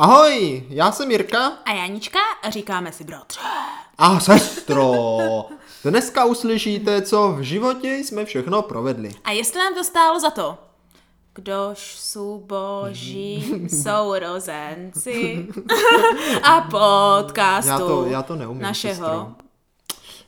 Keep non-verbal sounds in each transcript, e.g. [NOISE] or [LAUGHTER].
Ahoj, já jsem Jirka. A Janička a říkáme si bratře. A sestro. Dneska uslyšíte, co v životě jsme všechno provedli. A jestli nám to stálo za to? Kdož jsou boží [LAUGHS] sourozenci a podcastu Já to, já to neumím, našeho. sestro.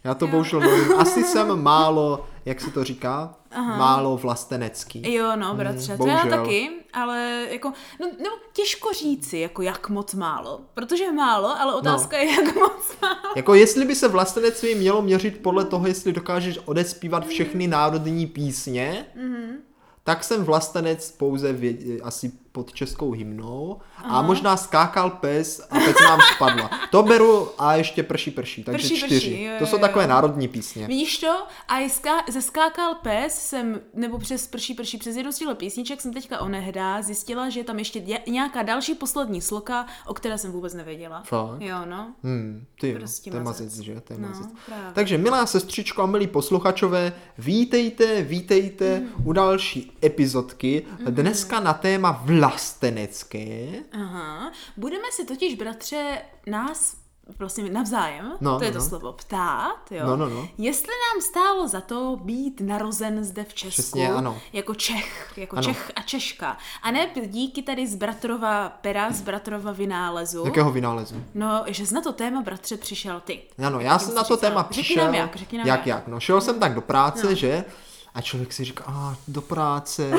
Já to bohužel nevím. Asi jsem málo, jak se to říká, Aha. málo vlastenecký. Jo, no, bratře, to já taky, ale jako, no, no, těžko říci, jako jak moc málo, protože málo, ale otázka je, jak moc málo. Jako jestli by se vlastenectví mělo měřit podle toho, jestli dokážeš odespívat všechny národní písně, Mhm. tak jsem vlastenec pouze vě, asi pod českou hymnou a možná skákal pes a teď nám spadla. To beru a ještě prší prší, takže Prší, prší, čtyři. jo, to jsou jo, takové jo. národní písně. Vidíš to? A ská- zeskákal pes jsem, nebo přes prší prší, přes jednu z těchto písniček jsem teďka onehdá zjistila, že je tam ještě dě- nějaká další poslední sloka, o které jsem vůbec nevěděla. Fakt? Jo, no. Hmm, ty, Prostě to je mazec. mazec, že? To je No, mazec. právě. Takže milá sestřičko a milí posluchačové, vítejte, vítejte Mhm. u další epizodky. Dneska na téma vlastenecké. Aha. Budeme si totiž, bratře, nás vlastně navzájem, No, to je no, to no. slovo, ptát, jo, No, no, no. jestli nám stálo za to být narozen zde v Česku, Přesně, ano. jako Čech, jako Ano. Čech a Češka. A ne díky tady z bratrova pera, z bratrova vynálezu. Jakého vynálezu? No, že jsi na to téma, bratře, přišel ty. Ano, já jsem na to říkal? téma Řekni přišel. nám jak, řekni nám jak, jak. jak. No, šel jsem tak do práce, že? A člověk si říká, a do práce,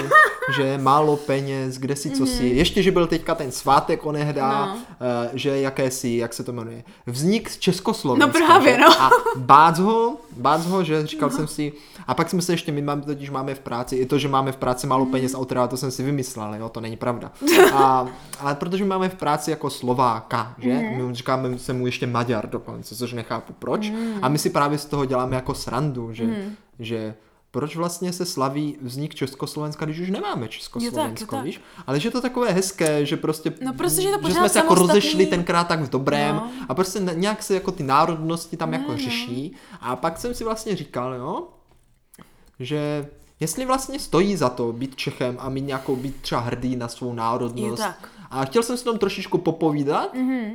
že málo peněz, kde si co si. Ještě, že byl teďka ten svátek onehdá, Mhm. No. eh, že jakési, jak se to jmenuje, vznik Československa. No právě, že? no. A bác ho, bác ho, že říkal jsem si, a pak jsme se ještě, my máme, totiž máme v práci, i to, že máme v práci málo Mhm. peněz, autora, to jsem si vymyslel, jo, to není pravda. [LAUGHS] A, ale protože máme v práci jako Slováka, že? Mhm. My říkáme se mu ještě Maďar dokonce, což nechápu proč. A my si právě z toho děláme jako srandu, že, Mhm. že proč vlastně se slaví vznik Československa, když už nemáme Československo, Jo, tak, jo, tak. víš? Ale že je to takové hezké, že prostě, No, protože je to že jsme se jako samostatný- rozešli tenkrát tak v dobrém No. a prostě nějak se jako ty národnosti tam jako řeší a pak jsem si vlastně říkal, jo, že jestli vlastně stojí za to být Čechem a mít nějakou, být třeba hrdý na svou národnost. Jo, tak. A chtěl jsem si tom trošičku popovídat, mm-hmm.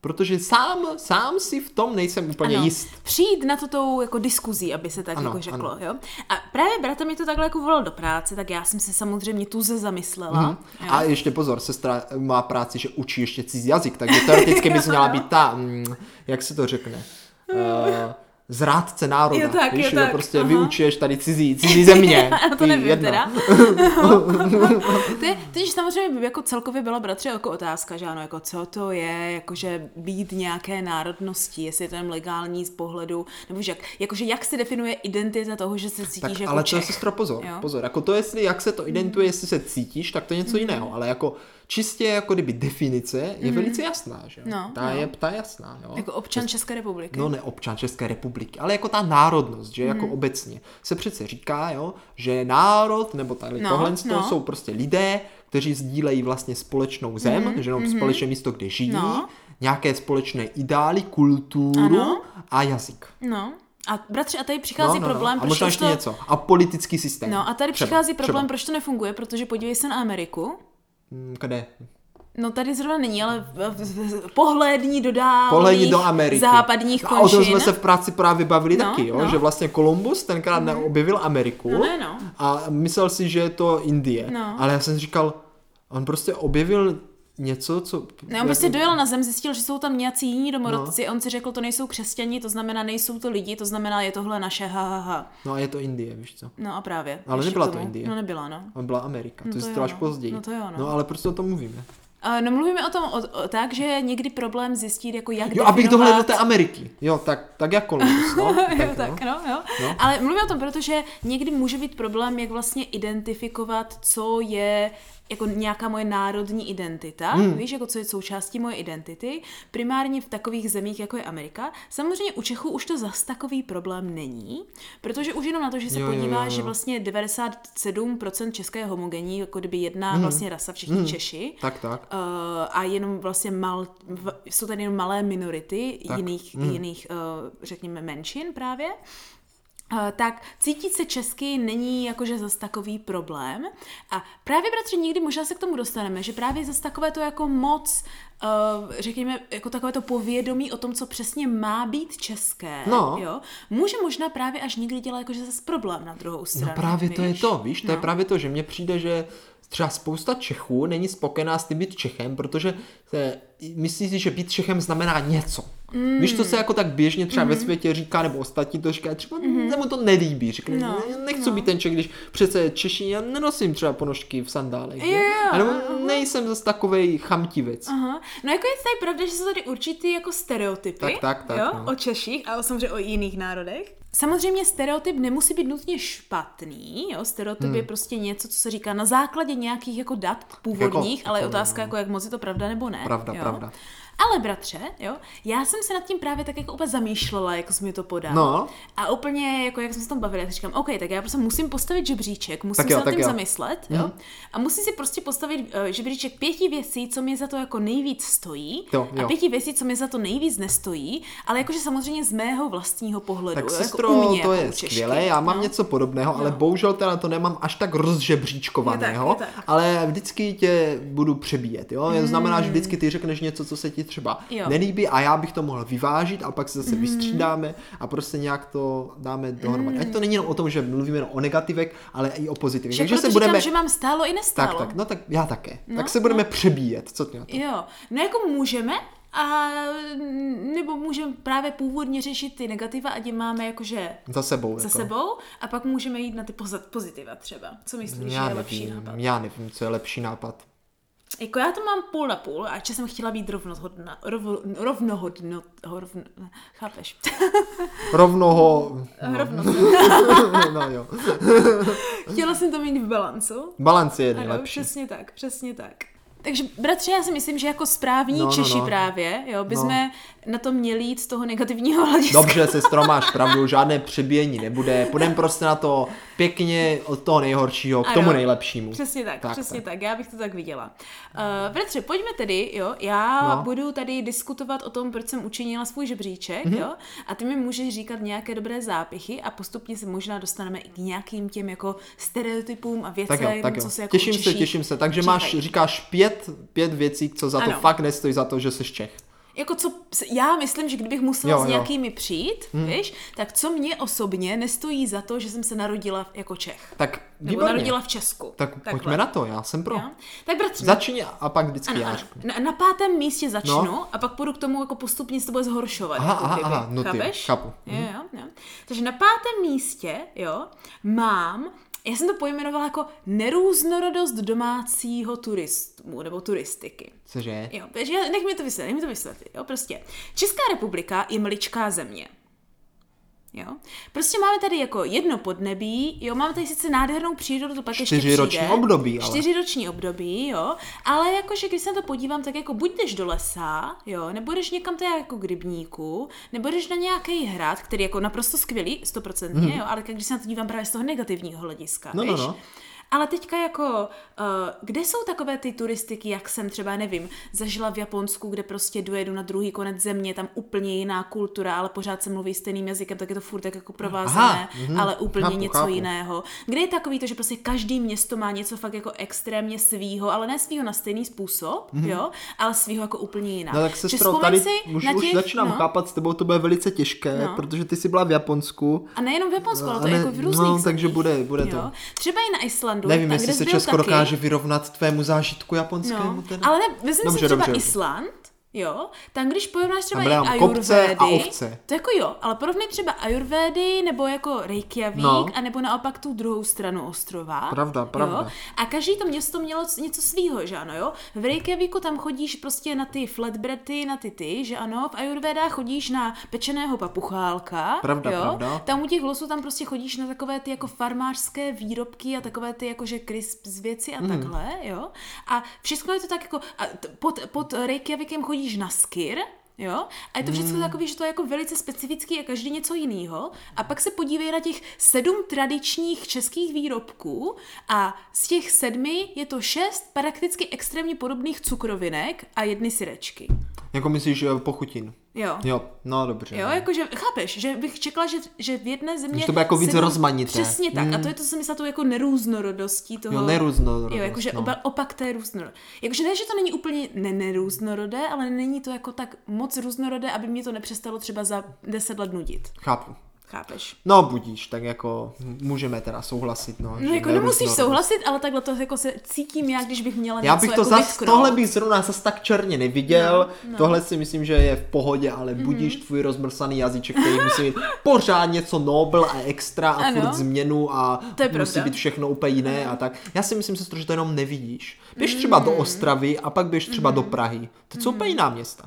Protože sám, sám si v tom nejsem úplně Ano, jist. přijít na to tou jako diskuzí, aby se tak Ano, jako řeklo, ano. jo. A právě bratr mi to takhle jako volal do práce, tak já jsem se samozřejmě tuze zamyslela. Mhm. jo. A ještě pozor, sestra má práci, že učí ještě cizí jazyk, takže teoreticky bys měla být ta, mm, jak se to řekne, uh, [LAUGHS] zrádce národa. Jo, tak, víš, jo, že tak, prostě aha. vyučuješ tady cizí, cizí země. [LAUGHS] Já to nevím jedna. teda. [LAUGHS] to je, totiž samozřejmě by jako celkově byla bratře jako otázka, že ano, jako co to je, jakože být nějaké národnosti, jestli je to jen legální z pohledu, nebo že jak, jakože jak se definuje identita toho, že se cítíš Tak, jako ale to je Čech. sestro pozor, Jo. pozor, jako to jestli, jak se to identituje, jestli se cítíš, tak to je něco Mhm. jiného, ale jako čistě jako kdyby definice je velice jasná, že? No, ta no. je, ta jasná, jo. Jako občan České republiky. No ne občan České republiky, ale jako ta národnost, že Mhm. jako obecně se přece říká, jo, že národ nebo tady No, tohle no. jsou prostě lidé, kteří sdílejí vlastně společnou zem, mm, že jenom společné místo, kde žijí, Mhm, No. nějaké společné ideály, kulturu Ano. a jazyk. No. A bratře, a tady přichází no, no, problém, no. A proč možná ještě to... něco. A politický systém. No a tady Třeba, přichází problém, třeba. proč to nefunguje, protože podívej se na Ameriku. Mm, Kde? No tady zrovna není, ale pohlédní do dálných Pohledni do Ameriky. západních no, končin. O tom jsme se v práci právě bavili No, taky, jo? no. že vlastně Kolumbus tenkrát neobjevil Ameriku No ne, no. a myslel si, že je to Indie. No. Ale já jsem říkal, on prostě objevil něco, co... Ne, on prostě dojel na zem, zjistil, že jsou tam nějací jiní No. domorodci, on si řekl, to nejsou křesťani, to znamená, nejsou to lidi, to znamená, je tohle naše, ha, ha, ha. No a je to Indie, víš co? No a právě. Ale nebyla to. Indie. No nebyla, no. On byla Amerika, No to to to až no. později. No to jo, no. no ale proč o tom mluvíme? A no mluvíme o tom o, o, tak, že je někdy problém zjistit, jako jak Jo, abych dohledl do té Ameriky. Jo, tak, tak jak Kolumbus, no. [LAUGHS] jo, no. tak, no, jo. No. Ale mluvím o tom, protože někdy může být problém, jak vlastně identifikovat, co je jako nějaká moje národní identita, hmm. víš, jako co je součástí moje identity, primárně v takových zemích, jako je Amerika. Samozřejmě u Čechů už to zas takový problém není, protože už jenom na to, že se Jo, podíváš, jo, jo. že vlastně 97% české homogenní, jako kdyby jedna hmm. vlastně rasa, všichni hmm. Češi, Tak, tak. Uh, a jenom vlastně mal, v, jsou tady jenom malé minority Tak, jiných, mm. jiných uh, řekněme, menšin právě, Uh, tak cítit se česky není jakože zas takový problém. A právě, bratři, někdy možná se k tomu dostaneme, že právě zas takové to jako moc, uh, řekněme, jako takové to povědomí o tom, co přesně má být české, No. jo, může možná právě až někdy dělat jakože zas problém na druhou stranu. No právě to je víš? to, víš, to je No. právě to, že mně přijde, že třeba spousta Čechů není spokojená s tím být Čechem, protože myslí si, že být Čechem znamená něco. Mm. Víš, to se jako tak běžně třeba mm-hmm. ve světě říká, nebo ostatní to říká, třeba mm-hmm. nebo to nelíbí. Řekne, No, nechci no. být ten Čech, když přece Češi, já nenosím třeba ponožky v sandálech. Jo, A nebo aha. nejsem zase takovej chamtivec. Aha. No jako je tady pravda, že jsou tady určitý jako stereotypy Tak, tak, tak, jo, no. o Češích a o, samozřejmě o jiných národech. Samozřejmě stereotyp nemusí být nutně špatný, jo? stereotyp hmm. je prostě něco, co se říká na základě nějakých jako dat původních, Jako- ale je jako, otázka, no. jako jak moc je to pravda nebo ne. Pravda, jo? pravda. Ale bratře, jo, já jsem se nad tím právě tak jako úplně zamýšlela, jako jsi mi to podal. No. A úplně, jako jak jsme se tam bavili, tak říkám, OK, tak já prostě musím postavit žebříček, musím Tak se jo, nad tak tím jo. Mhm. zamyslet, jo. A musím si prostě postavit uh, žebříček pěti věcí, co mě za to jako nejvíc stojí. Jo, A pěti věcí, co mě za to nejvíc nestojí, ale jakože samozřejmě z mého vlastního pohledu. Tak jo, sestro, jako u mě, to jako je u Češky, skvělé, já mám no. něco podobného, ale No. bohužel teda to nemám až tak rozžebříčkovaného, Je tak, je tak. ale vždycky tě budu přebíjet, jo? To znamená, že vždycky ty řekneš něco, co se ti třeba. Jo. nelíbí a já bych to mohl vyvážit a pak se zase vystřídáme a prostě nějak to dáme dohromady. Ať to není jenom o tom, že mluvíme jenom o negativech, ale i o pozitivech. Že Takže se budeme... říkám, že mám stálo i nestálo. Tak, tak, no tak já také. No, tak se budeme přebíjet, co ty na to? Jo, no jako můžeme, a nebo můžeme právě původně řešit ty negativa, ať je máme jakože Za sebou. za jako. sebou a pak můžeme jít na ty pozitiva třeba. Co myslíš, Já že je lepší nevím, nápad? já nevím, co je lepší nápad. Jako já to mám půl na půl, a jsem chtěla být rovnohodná, rov, rovnohodno, rovno, chápeš? [LAUGHS] Rovnoho... Rovno. [LAUGHS] no jo. chtěla jsem to mít v balancu. Balance je Ano, nejlepší. přesně tak, přesně tak. Takže bratře, já si myslím, že jako správní No, no, Češi no. právě, jo, by No. jsme na to měli jít z toho negativního [LAUGHS] hlediska. Dobře, sestro, máš pravdu, žádné přebíjení nebude. Půjdeme prostě na to pěkně od toho nejhoršího k Ano. tomu nejlepšímu. Přesně tak, Tak, přesně tak. tak. já bych to tak viděla. Uh, bratře, pojďme tedy, jo, já No. budu tady diskutovat o tom, proč jsem učinila svůj žebříček, Mhm. mm-hmm. jo, a ty mi můžeš říkat nějaké dobré zápichy a postupně se možná dostaneme i k nějakým těm jako stereotypům a věcem, Tak jo, tak jo. co se jako těším u se, těším se. Takže říkají. máš, říkáš pět, pět věcí, co za to Ano. fakt nestojí za to, že jsi Čech. Jako co, já myslím, že kdybych musela Jo, jo, jo. s nějakými přijít, hmm. víš, tak co mě osobně nestojí za to, že jsem se narodila jako Čech. Tak Nebo výborně. narodila v Česku. Tak Takhle. pojďme na to, já jsem pro. Jo? Tak bratře, Začni a pak vždycky Ano, já ano. řeknu. Na, na pátém místě začnu No. a pak půjdu k tomu jako postupně se to bude zhoršovat. Aha, jako aha, kdyby. aha, no ty, chápu. Jo, jo, jo. Takže na pátém místě, jo, mám, já jsem to pojmenovala jako nerůznorodost domácího turismu nebo turistiky. Cože? Jo, takže nech mi to vysvětlit, nech mi to vysvětlit, jo, prostě. Česká republika je maličká země. Jo? Prostě máme tady jako jedno podnebí, jo, máme tady sice nádhernou přírodu, to pak ještě Čtyřiroční přijde. období, ale. Čtyřiroční období, jo, ale jakože když se na to podívám, tak jako buď jdeš do lesa, jo, nebo jdeš někam teda jako k rybníku, nebo jdeš na nějaký hrad, který je jako naprosto skvělý, stoprocentně, jo, ale když se na to dívám právě z toho negativního hlediska. No, no, víš? no. Ale teďka jako, uh, kde jsou takové ty turistiky, jak jsem třeba, nevím, zažila v Japonsku, kde prostě dojedu na druhý konec země, tam úplně jiná kultura, ale pořád se mluví stejným jazykem, tak je to furt tak jako provázané, mhm, ale úplně chápu, něco chápu. jiného. Kde je takový to, že prostě každý město má něco fakt jako extrémně svýho, ale ne svýho na stejný způsob, jo, ale svýho jako úplně jinak. No tak sestro, vzpomeň tady si už, na už těch- začínám no, chápat, s tebou to bude velice těžké, No. protože ty jsi byla v Japonsku. A nejenom v Japonsku, ale to ne- jako v různých no, takže bude- bude to. jo. Třeba i na Islandu, Nevím, tam, jestli se Česko taky, dokáže vyrovnat tvému zážitku japonskému. No, teda. ale ne, vezmi Dobře, si třeba dobře. Island, jo, tam když porovnáš třeba Tam i ajurvédy, a ovce. to jako jo, ale porovnej třeba ajurvédy nebo jako Reykjavík, No. a nebo naopak tu druhou stranu ostrova. Pravda, pravda. Jo? A každý to město mělo něco svýho, že ano, jo. V Reykjavíku tam chodíš prostě na ty flatbready, na ty ty, že ano, v ajurvédách chodíš na pečeného papuchálka, Pravda, jo? pravda. Tam u těch losů tam prostě chodíš na takové ty jako farmářské výrobky a takové ty jakože crisps věci a Mhm. takhle, jo. A všechno je to tak jako, a pod, pod Reykjavíkem chodíš na skir, Jo? A je to všechno Mhm. takový, že to je jako velice specifický a každý něco jiného. A pak se podívej na těch sedm tradičních českých výrobků a z těch sedmi je to šest prakticky extrémně podobných cukrovinek a jedny syrečky. Jako myslíš eh, pochutin? Jo. Jo, no dobře. Jo, no. jakože, chápeš, že bych čekala, že, že v jedné země... Že to bude jako víc rozmanité. Přesně tak. A to je to, co jsem myslela, tou jako nerůznorodostí toho... Jo, nerůznorodost, Jo, jakože no. opak té různorodosti. Jakože ne, že to není úplně ne, nerůznorodé, ale není to jako tak moc různorodé, aby mě to nepřestalo třeba za deset let nudit. Chápu. Chápeš? No budíš, tak jako můžeme teda souhlasit, no. No jako nemusíš nerůznorodost. souhlasit, ale takhle to jako se cítím já, když bych měla Já bych to jako zas, tohle bych zrovna zas tak černě neviděl, No, no. tohle si myslím, že je v pohodě, ale Mhm. budíš tvůj rozmrsaný jazyček, který musí mít pořád něco nobel a extra a Ano. furt změnu a To je musí pravda. být všechno úplně jiné a tak. Já si myslím, sestro, že to jenom nevidíš. Běž třeba do Mm. Ostravy a pak běž třeba do Prahy. To jsou úplně jiná města.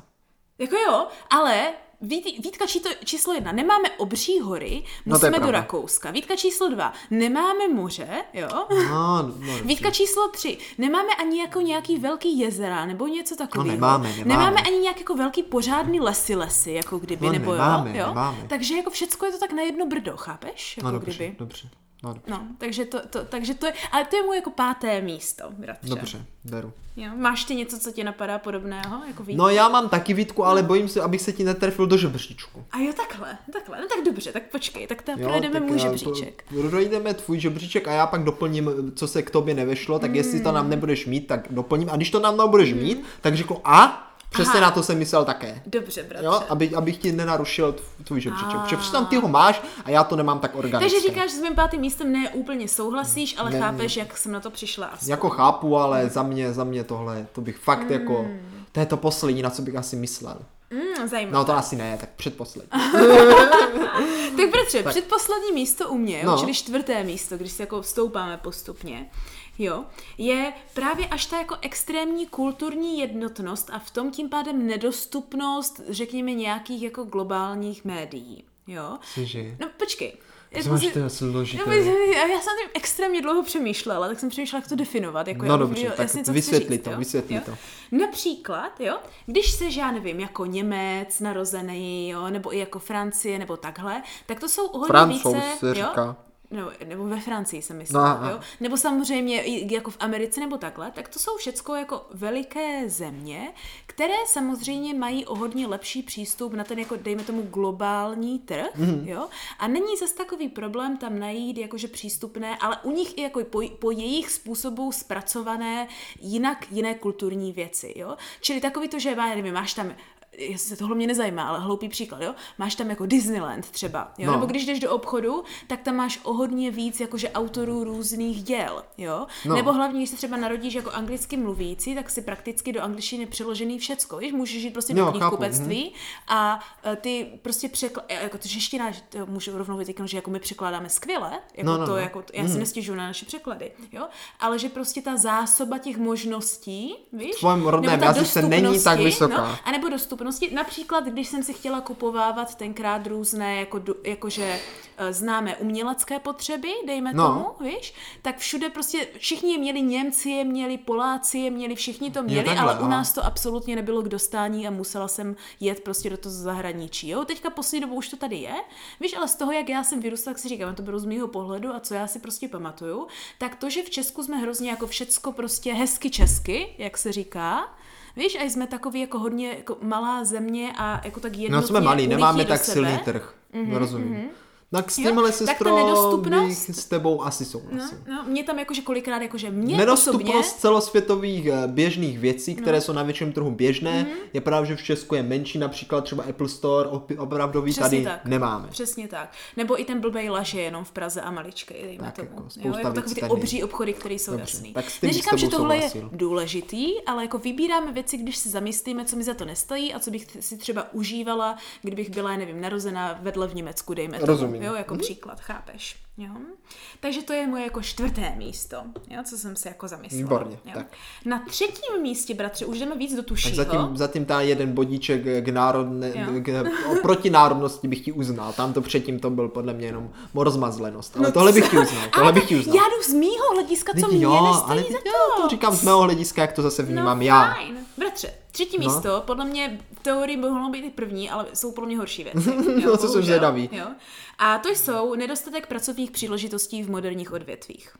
Jako jo, ale Vít, Vítka číto, číslo jedna, nemáme obří hory, No musíme do pravda. Rakouska. Vítka číslo dva, nemáme moře, jo. No, no. Vítka číslo tři, nemáme ani jako nějaký velký jezera nebo něco takového. No, nemáme, nemáme. Nemáme ani nějak jako velký pořádný lesy lesy, jako kdyby, No, nebo nemáme, jo, jo. nemáme. Takže jako všecko je to tak na jedno brdo, chápeš? Jako no dobře, kdyby. dobře. No, dobře. No, takže to, to, takže to je, ale to je moje jako páté místo, bratře. Dobře, beru. Jo, máš ty něco, co ti napadá podobného, jako Vítka? No já mám taky Vítku, ale bojím se, abych se ti netrefil do žebříčku. A jo, takhle, takhle. No tak dobře, tak počkej, tak ta Jo, projdeme můj žebříček. po- Projdeme tvůj žebříček a já pak doplním, co se k tobě nevešlo, tak jestli to Hmm. nám nebudeš mít, tak doplním. A když to nám nebudeš mít, tak řeknu a, přesně Aha. na to jsem myslel také. Dobře, bratře. Jo, aby, abych ti nenarušil tv- tvůj žebříček. Protože přece tam ty ho máš a já to nemám tak organické. Takže říkáš, že s mým pátým místem ne úplně souhlasíš, ale Ne, chápeš, jak jsem na to přišla asi. Jako chápu, ale za mě, za mě tohle, to bych fakt jako, Hmm. to je to poslední, na co bych asi myslel. Mm, zajímavé. No to asi ne, tak předposlední. [LAUGHS] Tak bratře, předposlední místo u mě, No. čili čtvrté místo, když se jako vstoupáme postupně, jo, je právě až ta jako extrémní kulturní jednotnost a v tom tím pádem nedostupnost, řekněme, nějakých jako globálních médií, jo. Cože? No počkej. Jsem máš si- složité. No, já já jsem tím extrémně dlouho přemýšlela, tak jsem přemýšlela, jak to definovat. Jako No já, dobře, jo, tak jasně, co vysvětli říct, to, jo? vysvětli jo? to. Například, jo, když seš, já nevím, jako Němec narozený, jo, nebo i jako Francie, nebo takhle, tak to jsou hodně Francouz více, se jo, říká. Nebo, nebo ve Francii jsem No, myslela, aha. jo? Nebo samozřejmě jako v Americe nebo takhle, tak to jsou všecko jako veliké země, které samozřejmě mají o hodně lepší přístup na ten jako dejme tomu globální trh, Mhm. mm. jo? A není zas takový problém tam najít jakože přístupné, ale u nich i jako po, po jejich způsobu zpracované jinak jiné kulturní věci, jo? Čili takový to, že já nevím, máš tam jestli se tohle mě nezajímá, ale hloupý příklad, jo? Máš tam jako Disneyland třeba, jo? No. Nebo když jdeš do obchodu, tak tam máš o hodně víc jakože autorů různých děl, jo? No. Nebo hlavně, když se třeba narodíš jako anglicky mluvící, tak si prakticky do angličtiny přeložený všecko, víš? Můžeš jít prostě do knihkupectví a e, ty prostě překl... e, jako to čeština, můžu rovnou vytyknout, že jako my překládáme skvěle, jako No, no, to, no. jako, já si nestěžuju na naše překlady, jo? Ale že prostě ta zásoba těch možností, víš? V tvém rodném jazyce není tak vysoká. No, a nebo dostupnosti. Například, když jsem si chtěla kupovávat tenkrát různé, jako, jakože eh, známé umělecké potřeby, dejme No. tomu, víš, tak všude prostě všichni je měli, Němci je měli, Poláci je měli, všichni to měli, takhle, ale u aha. nás to absolutně nebylo k dostání a musela jsem jet prostě do toho zahraničí. Jo? Teďka poslední dobou už to tady je, víš, ale z toho, jak já jsem vyrůstala, tak si říkám, to beru z mýho pohledu a co já si prostě pamatuju, tak to, že v Česku jsme hrozně jako všecko prostě hezky česky, jak se říká, Víš, a jsme takový jako hodně jako malá země a jako tak jednotně No jsme malí, nemáme tak sebe. silný trh. Mm-hmm, Rozumím. Tak s tímhle tak ta sestro nedostupnost- bych s tebou asi No, souhlasil. no, mě tam jakože kolikrát jakože mě Nedostupnost osobně, celosvětových eh, běžných věcí, které jsou na větším trhu běžné, Mhm. je pravda, že v Česku je menší, například třeba Apple Store, opravdový Přesně tady tak. nemáme. Přesně tak. Nebo i ten blbej laž je jenom v Praze a maličkej, dejme Tak tomu. jako jo, jako takový ty obří obchody, které jsou Dobře, jasný. tak Neříkám, že tohle je důležitý, ale jako vybíráme věci, když si zamyslíme, co mi za to nestojí a co bych si třeba užívala, kdybych byla, nevím, narozená vedle v Německu, dejme tomu. Rozumím. Jo, jako příklad, chápeš? Jo? Takže to je moje jako čtvrté místo, jo, co jsem si jako zamyslela. Výborně, jo? tak. Na třetím místě, bratře, už jdeme víc do Tak tušího. zatím, zatím ta jeden bodíček k národne, Jo. k, oproti národnosti bych ti uznal. Tam to předtím to byl podle mě jenom rozmazlenost. Ale No tohle co? bych ti uznal. Tohle Ale bych tak ti uznal. Já jdu z mýho hlediska, co mě jo, nestojí ale za teď, to. já to říkám z mého hlediska, jak to zase vnímám no, já. Fajn. Bratře, třetí No. místo, podle mě v teorii by mohlo být i první, ale jsou podle mě horší věci. No, co jsem bohužel, zvědavý. Jo. A to jsou nedostatek pracovních příležitostí v moderních odvětvích.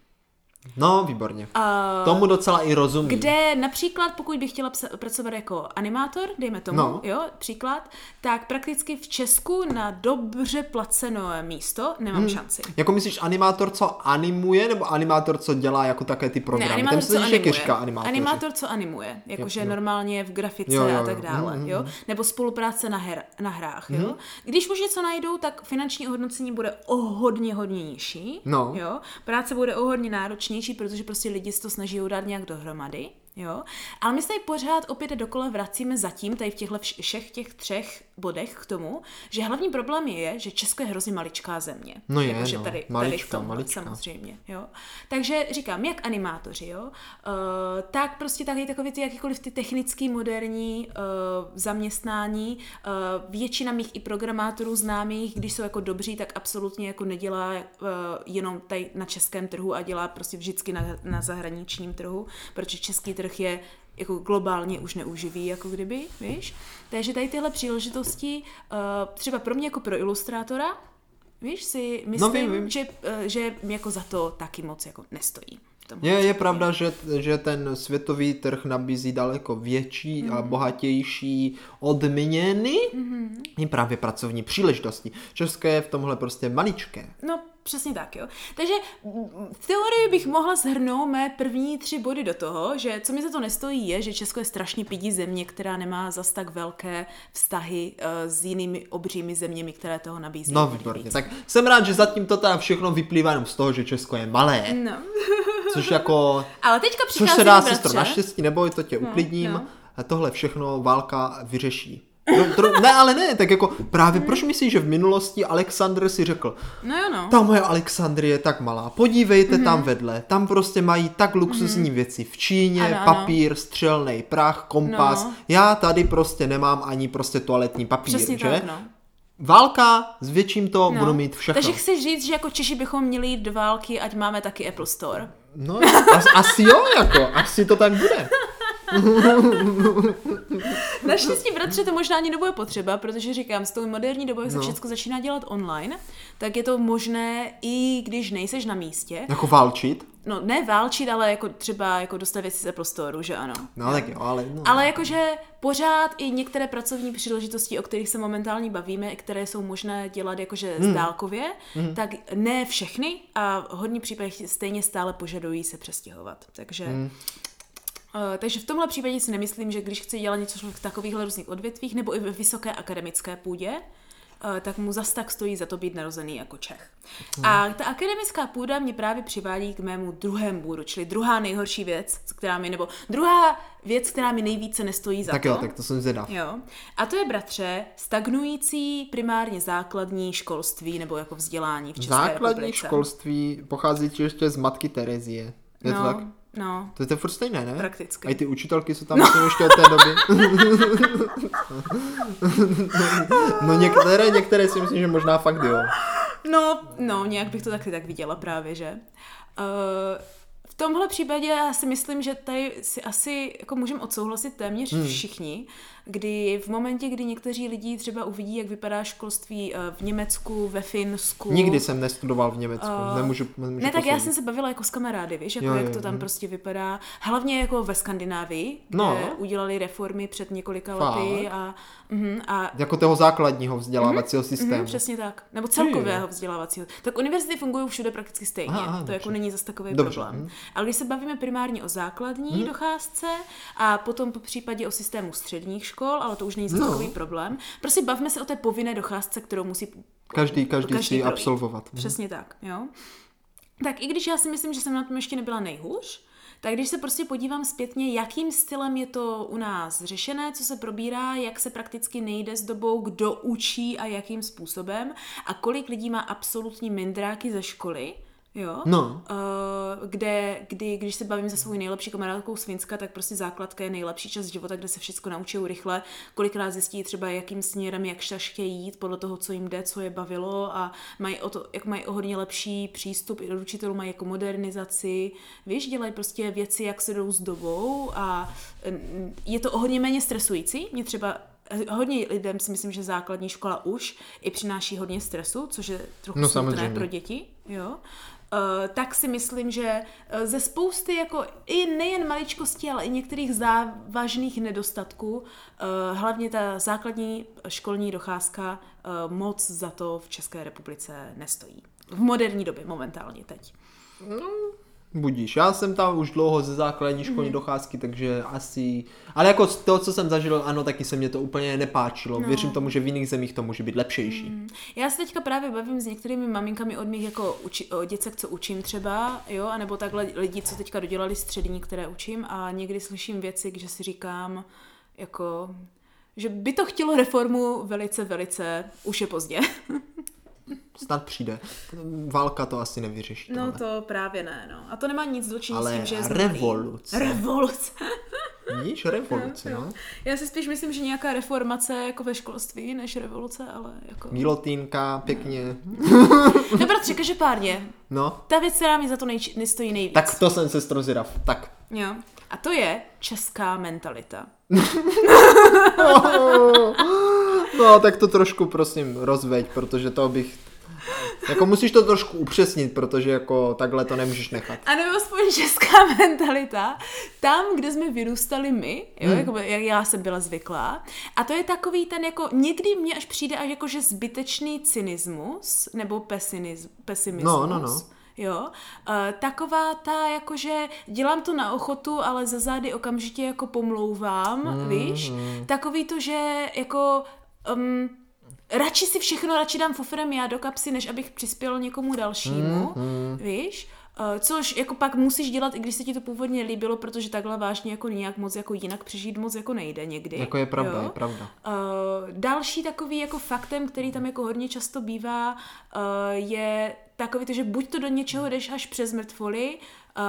No, výborně. A Tomu docela i rozumím. kde například, pokud bych chtěla psa- pracovat jako animátor, dejme tomu, No. jo, příklad, tak prakticky v Česku na dobře placené místo nemám Hmm. šanci. Jako myslíš animátor, co animuje, nebo animátor, co dělá jako také ty programy? Ne, animátor, Ten co se animuje. říká animátor. animátor, co animuje, jakože normálně v grafice Jo, jo, a jo. tak dále, Mhm, jo? Nebo spolupráce na, her, na hrách, jo? Když už něco najdou, tak finanční ohodnocení bude o hodně, hodně nižší, No. jo? Práce bude o hodně náročnější, protože prostě lidi si to snaží dát nějak dohromady, jo? Ale my se tady pořád opět dokola vracíme zatím, tady v těchto všech těch třech bodech k tomu, že hlavní problém je, že Česko je hrozně maličká země. No je, Jakože no. tady, tady v tomhle, maličká. samozřejmě, jo. Takže říkám, jak animátoři, jo, uh, tak prostě taky takové ty jakýkoliv ty technický, moderní uh, zaměstnání, uh, většina mých i programátorů známých, když jsou jako dobří, tak absolutně jako nedělá uh, jenom tady na českém trhu a dělá prostě vždycky na, na zahraničním trhu, protože český trh je jako globálně už neuživý, jako kdyby, víš. Takže tady tyhle příležitosti, uh, třeba pro mě jako pro ilustrátora, víš, si myslím, vím, vím. Že, eh, že mi jako za to taky moc jako nestojí. Je, je pravda, že, že ten světový trh nabízí daleko větší Mhm. a bohatější odměny Mhm. i právě pracovní příležitosti. České je v tomhle prostě maličké. No, přesně tak, jo. Takže mm, v teorii bych mohla shrnout mé první tři body do toho, že co mi za to nestojí je, že Česko je strašně pidí země, která nemá zas tak velké vztahy uh, s jinými obřími zeměmi, které toho nabízí. No výborně. Tak jsem rád, že zatím to teda všechno vyplývá jenom z toho, že Česko je malé. No. [LAUGHS] Což jako... Ale teďka Což přichází se dá, bratře. sestro, naštěstí, neboj, to tě uklidním. no. A tohle všechno válka vyřeší. No, tro, ne, ale ne, tak jako právě proč myslíš, že v minulosti Alexandr si řekl, No jo, no. ta moje Alexandrie je tak malá, podívejte Mhm. tam vedle, tam prostě mají tak luxusní věci v Číně, Ano, ano. papír, střelný prach, kompas, No. já tady prostě nemám ani prostě toaletní papír, Přesně že? tak, no. Válka, zvětším to, no. budu mít všechno. Takže chceš říct, že jako Češi bychom měli jít do války, ať máme taky Apple Store. No, as, asi jo, jako, asi to tak bude. [LAUGHS] [LAUGHS] Naštěstí, bratře, to možná ani nebude potřeba, protože říkám, s tou moderní dobou, jak se No. všechno začíná dělat online, tak je to možné, i když nejseš na místě. Jako válčit? No, ne válčit, ale jako třeba jako dostat věci ze prostoru, že ano. No tak jo, ale no. Ale jakože pořád i některé pracovní příležitosti, o kterých se momentálně bavíme, které jsou možné dělat jakože Hmm. zdálkově, tak ne všechny a hodně případech stejně stále požadují se přestěhovat. Takže Hmm. Uh, takže v tomhle případě si nemyslím, že když chce dělat něco v takovýchhle různých odvětvích nebo i ve vysoké akademické půdě, uh, tak mu zas tak stojí za to být narozený jako Čech. A ta akademická půda mě právě přivádí k mému druhému bodu, čili druhá nejhorší věc, která mi, nebo druhá věc, která mi nejvíce nestojí za tak to. jo, tak to jsem zvědav. Jo. A to je, bratře, stagnující primárně základní školství nebo jako vzdělání v České Základní republice. školství pochází ještě z matky Terezie. Je to no, tak? No, To je to furt stejné, ne? Prakticky. A i ty učitelky jsou tam no. ještě od té doby. no některé, některé si myslím, že možná fakt jo. No, no, nějak bych to taky tak viděla právě, že. Uh, v tomhle případě já si myslím, že tady si asi jako můžeme odsouhlasit téměř hmm. všichni, kdy v momentě, kdy někteří lidi třeba uvidí, jak vypadá školství eh, v Německu, ve Finsku. Nikdy jsem nestudoval v Německu, Uh, nemůžu, nemůžu Ne, tak já jsem se bavila jako s kamarády, víš, jako Jo, jak jo, to tam hm. prostě vypadá. Hlavně jako ve Skandinávii, kde No. udělali reformy před několika Fakt? lety a, mhm, a Jako toho základního vzdělávacího systému. Mhm, přesně tak. Nebo celkového vzdělávacího. Tak univerzity fungují všude prakticky stejně. Aha, aha, to jako dobře. není zase takový Dobře, problém. Ale když se bavíme primárně o základní docházce a potom po případě o systému středních škol, ale to už není No. takový problém. Prostě bavme se o té povinné docházce, kterou musí Každý, každý, si projít. absolvovat. Mhm. Přesně tak, jo. Tak i když já si myslím, že jsem na tom ještě nebyla nejhůř, tak když se prostě podívám zpětně, jakým stylem je to u nás řešené, co se probírá, jak se prakticky nejde s dobou, kdo učí a jakým způsobem a kolik lidí má absolutní mindráky ze školy, jo, No. Uh, kde, kdy, když se bavím se svou nejlepší kamarádkou z Finska, tak prostě základka je nejlepší čas života, kde se všechno naučí rychle, kolikrát zjistí třeba, jakým směrem, jak štaž chtějí jít, podle toho, co jim jde, co je bavilo a mají o to, jak mají o hodně lepší přístup, i do učitelů mají jako modernizaci, víš, dělají prostě věci, jak se jdou s dobou a je to o hodně méně stresující. Mě třeba hodně lidem si myslím, že základní škola už i přináší hodně stresu, což je trochu No, smutné pro děti, jo. Tak si myslím, že uh, ze spousty jako i nejen maličkostí, ale i některých závažných nedostatků, uh, hlavně ta základní školní docházka moc za to v České republice nestojí. V moderní době momentálně teď. No, budíš. Já jsem tam už dlouho ze základní školní mm. docházky, takže asi... Ale jako z toho, co jsem zažil, ano, taky se mě to úplně nepáčilo. No. Věřím tomu, že v jiných zemích to může být lepšejší. Mm. Já se teďka právě bavím s některými maminkami od mých jako uči, o děcek, co učím třeba, jo, anebo takhle lidi, co teďka dodělali střední, které učím a někdy slyším věci, že si říkám, jako že by to chtělo reformu velice, velice, už je pozdě. [LAUGHS] snad přijde. Válka to asi nevyřeší. No to právě ne, no. A to nemá nic dočinit Ale s tím, že je revoluce. Revoluce. Víš, revoluce, no. [LAUGHS] Já si spíš myslím, že nějaká reformace jako ve školství, než revoluce, ale jako... Milotýnka, pěkně. [LAUGHS] No bratře, každopádně. No. Ta věc, která mi za to nej- nestojí nejvíc. Tak to jsem se strozirav. Tak. Jo. A to je česká mentalita. [LAUGHS] no, tak to trošku prosím rozveď, protože to bych jako musíš to trošku upřesnit, protože jako takhle to nemůžeš nechat. A nebo aspoň česká [LAUGHS] mentalita, tam, kde jsme vyrůstali my, jo, hmm. jako, jak já jsem byla zvyklá. A to je takový ten jako, někdy mě až přijde až jako, že zbytečný cynismus, nebo pesimismus. pesimismus. No, no, no. Jo, uh, taková ta, jakože dělám to na ochotu, ale za zády okamžitě jako pomlouvám, mm, víš? Mm. Takový to, že jako um, radši si všechno, radši dám fofrem já do kapsy, než abych přispěl někomu dalšímu, mm, mm. víš? Uh, což jako pak musíš dělat, i když se ti to původně líbilo, protože takhle vážně jako nějak moc jako jinak přežít moc jako nejde někdy. Jako je pravda, jo? je pravda. Uh, další takový jako faktem, který tam jako hodně často bývá, uh, je takový to, že buď to do něčeho jdeš až přes mrtvoli, uh,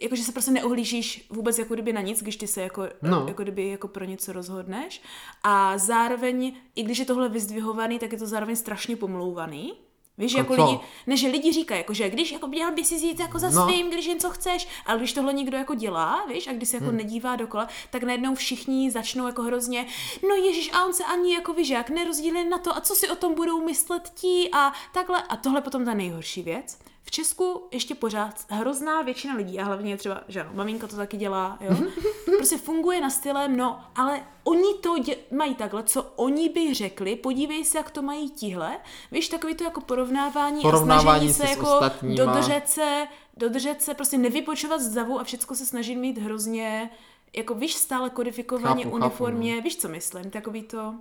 jakože se prostě neohlížíš vůbec jako kdyby na nic, když ty se jako, no. jako kdyby jako pro něco rozhodneš. A zároveň, i když je tohle vyzdvihovaný, tak je to zároveň strašně pomlouvaný. Víš, jako co? lidi, ne, že lidi říkají, jako, že když jako měl by si jít jako za no. svým, když jen co chceš, ale když tohle někdo jako dělá, víš, a když se jako hmm. nedívá dokola, tak najednou všichni začnou jako hrozně, no ježíš, a on se ani jako víš, jak nerozdílí na to, a co si o tom budou myslet ti a takhle. A tohle potom ta nejhorší věc. V Česku ještě pořád hrozná většina lidí, a hlavně třeba, že ano, maminka to taky dělá, jo, [LAUGHS] prostě funguje na stylem, no, ale oni to dě- mají takhle, co oni by řekli, podívej se, jak to mají tihle, víš, takový to jako porovnávání, porovnávání a snažení se, se jako dodržet se, dodržet se, prostě nevypočovat zdavu a všechno se snažit mít hrozně, jako víš, stále kodifikovaně, chápu, uniformě, chápu, no. víš, co myslím, takový to...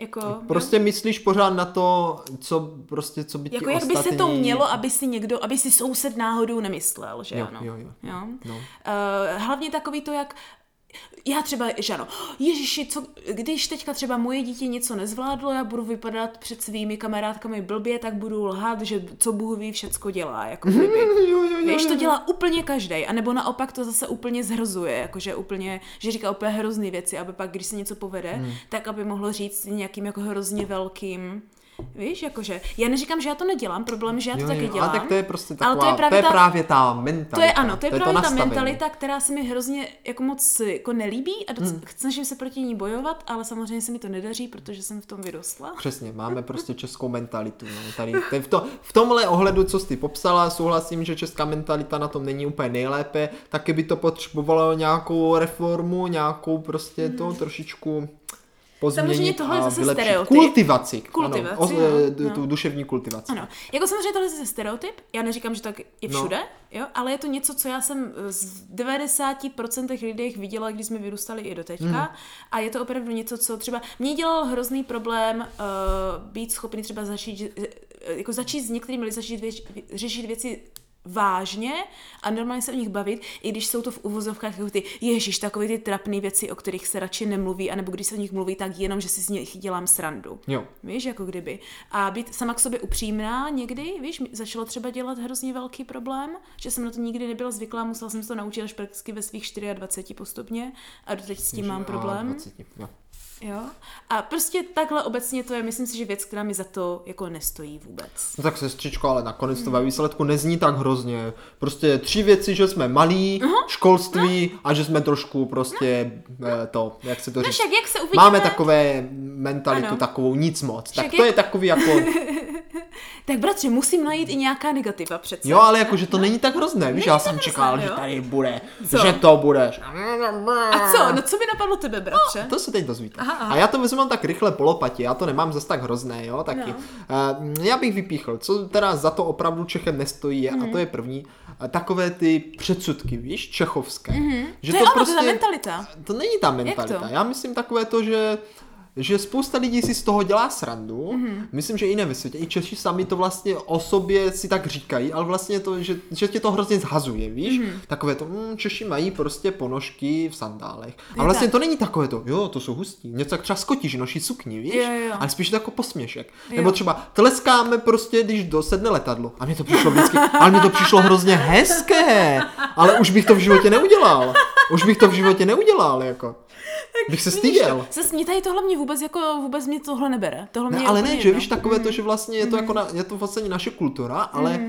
Jako, prostě jo? myslíš pořád na to, co prostě, co by ti Jako jak ostatní... by se to mělo, aby si někdo, aby si soused náhodou nemyslel, že jo, ano. Jo, jo. jo? No. Uh, hlavně takový to, jak já třeba, že ano, ježiši, co, když teďka třeba moje dítě něco nezvládlo, já budu vypadat před svými kamarádkami blbě, tak budu lhát, že co Bůh ví, všecko dělá, jako [LAUGHS] kdyby. Víš, to dělá úplně každý, anebo naopak to zase úplně zhrzuje, jakože úplně, že říká úplně hrozný věci, aby pak, když se něco povede, hmm. tak aby mohlo říct nějakým jako hrozně velkým Víš, jakože, já neříkám, že já to nedělám, problém, že já to jo, taky dělám. Ale tak to je prostě taková, ale to je právě, to je právě ta mentalita. To je ano, to je, to je právě to ta mentalita, která se mi hrozně jako moc jako nelíbí a doc- hmm. snažím se proti ní bojovat, ale samozřejmě se mi to nedaří, protože jsem v tom vyrostla. Přesně, máme [LAUGHS] prostě českou mentalitu. No. Tady, tady v, to, v tomhle ohledu, co jsi popsala, souhlasím, že česká mentalita na tom není úplně nejlépe, taky by to potřebovalo nějakou reformu, nějakou prostě hmm. to trošičku pozměnit samozřejmě tohle je zase stereotyp. Kultivaci. Kultivaci, ano, o, no. tu duševní kultivaci. Ano. Jako samozřejmě tohle je zase stereotyp, já neříkám, že tak je no. všude, no. jo, ale je to něco, co já jsem z 90% lidí viděla, když jsme vyrůstali i do teďka mm. a je to opravdu něco, co třeba mě dělal hrozný problém uh, být schopný třeba začít jako začít s některými lidmi začít věč, řešit věci vážně a normálně se o nich bavit, i když jsou to v uvozovkách jako ty, ježíš, takové ty trapné věci, o kterých se radši nemluví, anebo když se o nich mluví, tak jenom, že si z nich dělám srandu. Jo. Víš, jako kdyby. A být sama k sobě upřímná někdy, víš, začalo třeba dělat hrozně velký problém, že jsem na to nikdy nebyla zvyklá, musela jsem se to naučit až prakticky ve svých 24 postupně a doteď s tím Ježi, mám problém. 20, jo. Jo? A prostě takhle obecně to je, myslím si, že věc, která mi za to jako nestojí vůbec. No tak sestřičko, ale nakonec to ve hmm. výsledku nezní tak hrozně. Prostě tři věci, že jsme malí, uh-huh. školství no. a že jsme trošku prostě no. to, jak se to no, říct. Však jak se uvidíte... Máme takové mentalitu ano. takovou nic moc. Však tak to jak... je takový jako... [LAUGHS] Tak bratře, musím najít i nějaká negativa přece. Jo, ale jakože to není tak hrozné, víš, já jsem čekal, že tady bude, Co? že to bude. A co? No co by napadlo tebe, bratře? To se teď dozvíte. Aha, aha. A já to vezmu tak rychle po lopatě, já to nemám zas tak hrozné, jo, taky. No. Uh, já bych vypíchl, co teda za to opravdu Čechem nestojí, je, Mhm. a to je první, uh, takové ty předsudky, víš, čechovské. Že Mhm. to je ono, to je ta mentalita. To není ta mentalita. to? Já myslím takové to, že že spousta lidí si z toho dělá srandu. Mhm. Mm-hmm. Myslím, že i ne ve světě. I Češi sami to vlastně o sobě si tak říkají, ale vlastně to, že, že tě to hrozně zhazuje, víš? Mhm. Mm-hmm. Takové to, mm, Češi mají prostě ponožky v sandálech. A Je vlastně tak. to není takové to, jo, to jsou hustí. Něco jak třeba skoti, že noší sukni, víš? Jo, jo, jo. Ale spíš to jako posměšek. Jo. Nebo třeba tleskáme prostě, když dosedne letadlo. A mně to přišlo vždycky, ale mně to přišlo hrozně hezké. Ale už bych to v životě neudělal. Už bych to v životě neudělal, jako. Bych se styděl. Zase mě tady tohle mě vůbec jako, vůbec mě tohle nebere. Tohle mě Ne, je ale ne, že víš takové to, že vlastně je to jako na, je to vlastně naše kultura, ale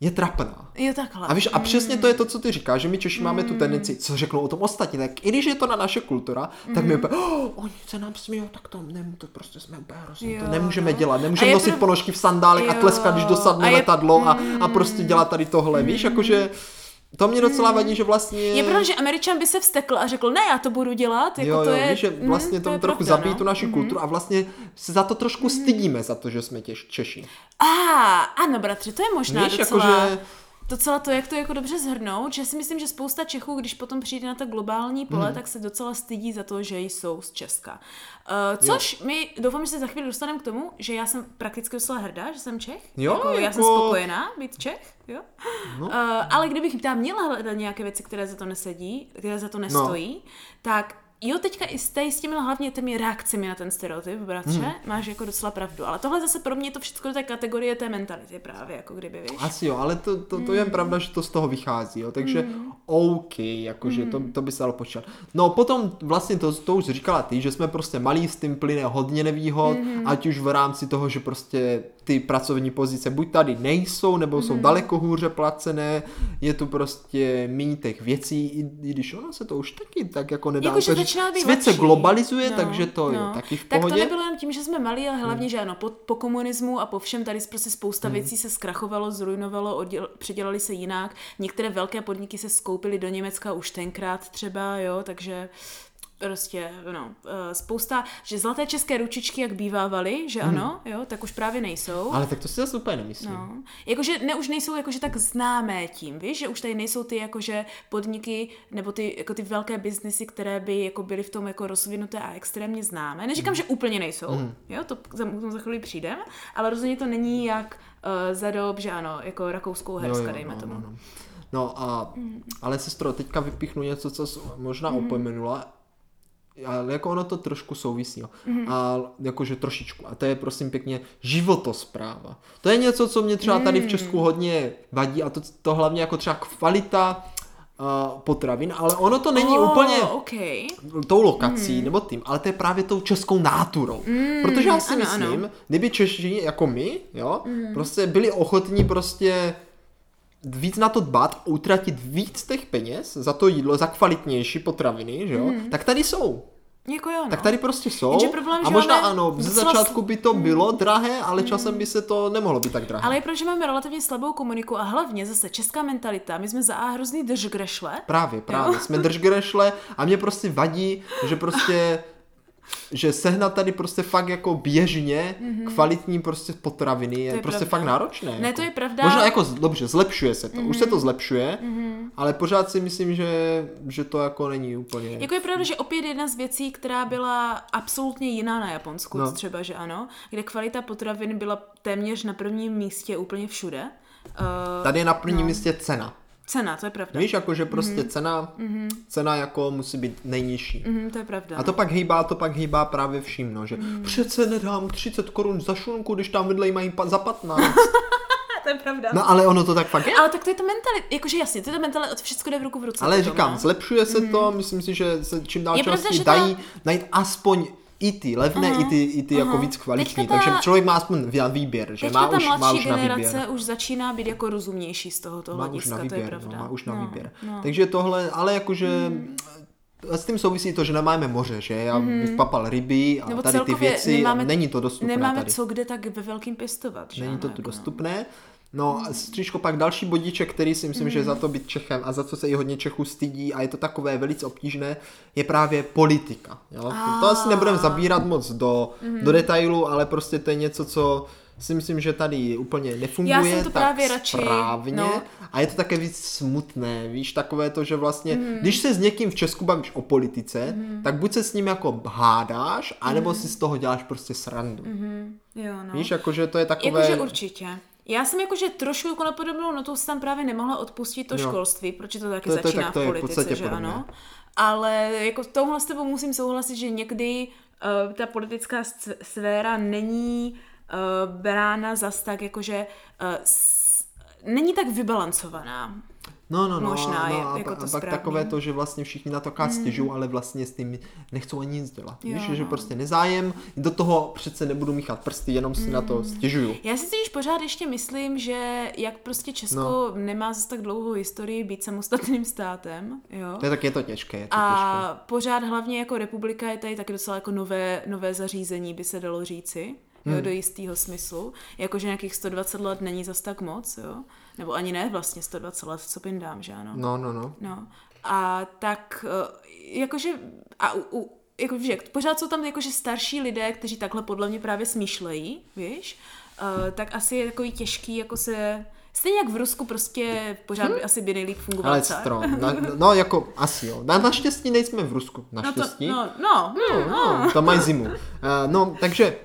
je trapná. Jo, takhle. A víš, a přesně to je to, co ty říkáš, že my Češi máme tu tendenci, co řeknou o tom ostatní, tak i když je to na naše kultura, tak my úplně, oh, oni se nám smějou, tak to, ne, to prostě jsme úplně hrozně, to nemůžeme no. dělat, nemůžeme je nosit pro- ponožky v sandálech a tleskat, když dosadne A je- letadlo a, a prostě dělat tady tohle, víš, jakože to mě docela vadí, že vlastně... Je pravda, že Američan by se vstekl a řekl, ne, já to budu dělat, jako Jo, to jo, je... víš, že mm, vlastně to to je trochu pravda, zabíjí no. tu naši kulturu a vlastně se za to trošku stydíme, za to, že jsme těž, Češi. A, ano, bratře, to je možná Víš, docela... jakože- Docela to, jak to jako dobře zhrnout, že si myslím, že spousta Čechů, když potom přijde na to globální pole, Mhm. tak se docela stydí za to, že jsou z Česka. Uh, což mi, doufám, že se za chvíli dostaneme k tomu, že já jsem prakticky docela hrdá, že jsem Čech. Jo, jako, Já jsem jako- spokojená být Čech, jo. No. Uh, ale kdybych tam měla hledat nějaké věci, které za to nesedí, které za to nestojí, tak Jo, teďka i s, tady s těmi hlavně těmi reakcemi na ten stereotyp, bratře, Mhm. máš jako docela pravdu. Ale tohle zase pro mě je to všechno do té kategorie té mentality právě, jako kdyby, víš. Asi jo, ale to, to, to Mm. je pravda, že to z toho vychází, jo, takže OK, jakože to, to by se dalo počítat. No potom vlastně to, to už říkala ty, že jsme prostě malí, s tím plyne hodně nevýhod, Mm-hmm. ať už v rámci toho, že prostě ty pracovní pozice buď tady nejsou, nebo jsou daleko hůře placené, je tu prostě méně těch věcí, i, i když ono se to už taky tak jako nedá. Jakože začíná být Svět se lepší. globalizuje, takže to je no. taky v Tak to pohodě. Hmm. nebylo jen tím, že jsme malí, ale hlavně, že ano, po, po komunismu a po všem tady prostě spousta věcí se zkrachovalo, zrujnovalo, odděl, předělali se jinak. Některé velké podniky se skoupily do Německa už tenkrát třeba, jo, takže prostě, no, eh, spousta, že zlaté české ručičky, jak bývávaly, že ano, jo, tak už právě nejsou. Ale tak to si zase úplně nemyslím. No. Jakože ne, už nejsou jakože tak známé tím, víš, že už tady nejsou ty jakože podniky nebo ty, jako ty velké biznesy, které by jako byly v tom jako rozvinuté a extrémně známé. Neříkám, Hmm. že úplně nejsou, jo, to za, za chvíli přijdeme, ale rozhodně to není jak uh, za dob, že ano, jako rakouskou herska, dejme no, tomu. No, no. no a, ale sestro, teďka vypichnu něco, co možná Mhm. opomenula, ale jako ono to trošku souvisí, jo. Mhm. A jakože trošičku. A to je prosím pěkně životospráva. To je něco, co mě třeba tady v Česku Hmm. hodně vadí a to, to hlavně jako třeba kvalita uh, potravin, ale ono to není oh, úplně OK. tou lokací nebo tím, ale to je právě tou českou náturou. Protože já si ano, ano. myslím, kdyby Češi jako my, jo, prostě byli ochotní prostě víc na to dbát a utratit víc těch peněz za to jídlo, za kvalitnější potraviny, že jo, tak tady jsou. Jako jo, no. Tak tady prostě jsou. Jenže problém, a možná máme ano, ze začátku by to bylo drahé, ale časem by se to nemohlo být tak drahé. Ale je proč, že máme relativně slabou komuniku a hlavně zase česká mentalita, my jsme za A hrozný držgrešle, Právě, právě. Jsme držgrešle a mě prostě vadí, že prostě [LAUGHS] že sehnat tady prostě fakt jako běžně kvalitní prostě potraviny je, Mhm. je prostě pravda. fakt náročné. Ne, jako. to je pravda. Možná jako, dobře, zlepšuje se to. Už se to zlepšuje, Mhm. ale pořád si myslím, že, že to jako není úplně... Jako je pravda, že opět jedna z věcí, která byla absolutně jiná na Japonsku, No. no. třeba, že ano, kde kvalita potravin byla téměř na prvním místě úplně všude. Uh, Tady je na prvním místě cena. Cena, to je pravda. Víš, jako že prostě cena, cena jako musí být nejnižší. Mhm, to je pravda. A to pak hýbá, to pak hýbá právě vším, no, že přece nedám 30 korun za šunku, když tam vedle jí mají pa- za 15. no. [LAUGHS] to je pravda. No ale ono to tak fakt je. Ale tak to je to mentalita, jakože jasně, to je to mentalita, všechno jde v ruku v ruce. Ale říkám, zlepšuje se to, myslím si, že se čím dál častěji dají najít aspoň i ty levné, i ty, i ty jako víc kvalitní. Ta- Takže člověk má aspoň výběr, že má už, má už na generace výběr. už začíná být jako rozumnější z tohoto Má už hlediska, na to je výběr, pravda. no, má už na no, výběr. No. Takže tohle, ale jakože A s tím souvisí to, že nemáme moře, že? Já bych papal ryby a Nebo tady ty věci, nemáme- není to dostupné Nemáme tady. co kde tak ve velkým pěstovat. že Není to tu jako no. No, a stříčko, pak další bodíček, který si myslím, že Mhm. za to být Čechem a za co se i hodně Čechů stydí a je to takové velice obtížné, je právě politika. Jo? To asi nebudeme zabírat moc do, Mhm. do detailu, ale prostě to je něco, co si myslím, že tady úplně nefunguje Já jsem to tak právě radši, správně no. a je to také víc smutné, víš, takové to, že vlastně, Mhm. když se s někým v Česku bavíš o politice, tak buď se s ním jako hádáš, anebo Mhm. si z toho děláš prostě srandu. Jo, no. Víš, jakože to je takové... Jakože určitě. Já jsem jakože trošku jako na podobnou notu jsem tam právě nemohla odpustit to Jo. školství, protože to taky To- to- začíná tak to v v politice, podstatě že podobné. ano. Ale jako v tomhle s tebou musím souhlasit, že někdy uh, ta politická sféra není uh, brána zas tak jakože uh, s, není tak vybalancovaná. No, no, no, Možná no je a, jako pa- to a pak takové to, že vlastně všichni na to akorát stěžují, ale vlastně s tím nechcou ani nic dělat. Jo, Víš, že no. prostě nezájem, do toho přece nebudu míchat prsty, jenom si na to stěžuju. Já si totiž pořád ještě myslím, že jak prostě Česko no. nemá zase tak dlouhou historii být samostatným státem, jo. To je tak je to těžké, je to těžké. A pořád hlavně jako republika je tady taky docela jako nové, nové zařízení, by se dalo říci, Hmm. jo, do jistého smyslu. Jakože nějakých 120 let není zas tak moc, jo. Nebo ani ne vlastně 120 let, co pindám, že ano. No, no, no. No. A tak, eh, jakože, a u, u, jako, víš, jak, pořád jsou tam jakože starší lidé, kteří takhle podle mě právě smýšlejí, víš, uh, tak asi je takový těžký, jako se, stejně jak v Rusku prostě pořád by asi by nejlíp fungoval Ale strom. Na, [LAUGHS] no, jako asi jo. Na, naštěstí nejsme v Rusku. No to, Naštěstí. no, no, hm, No, tam mají zimu. Uh, no, takže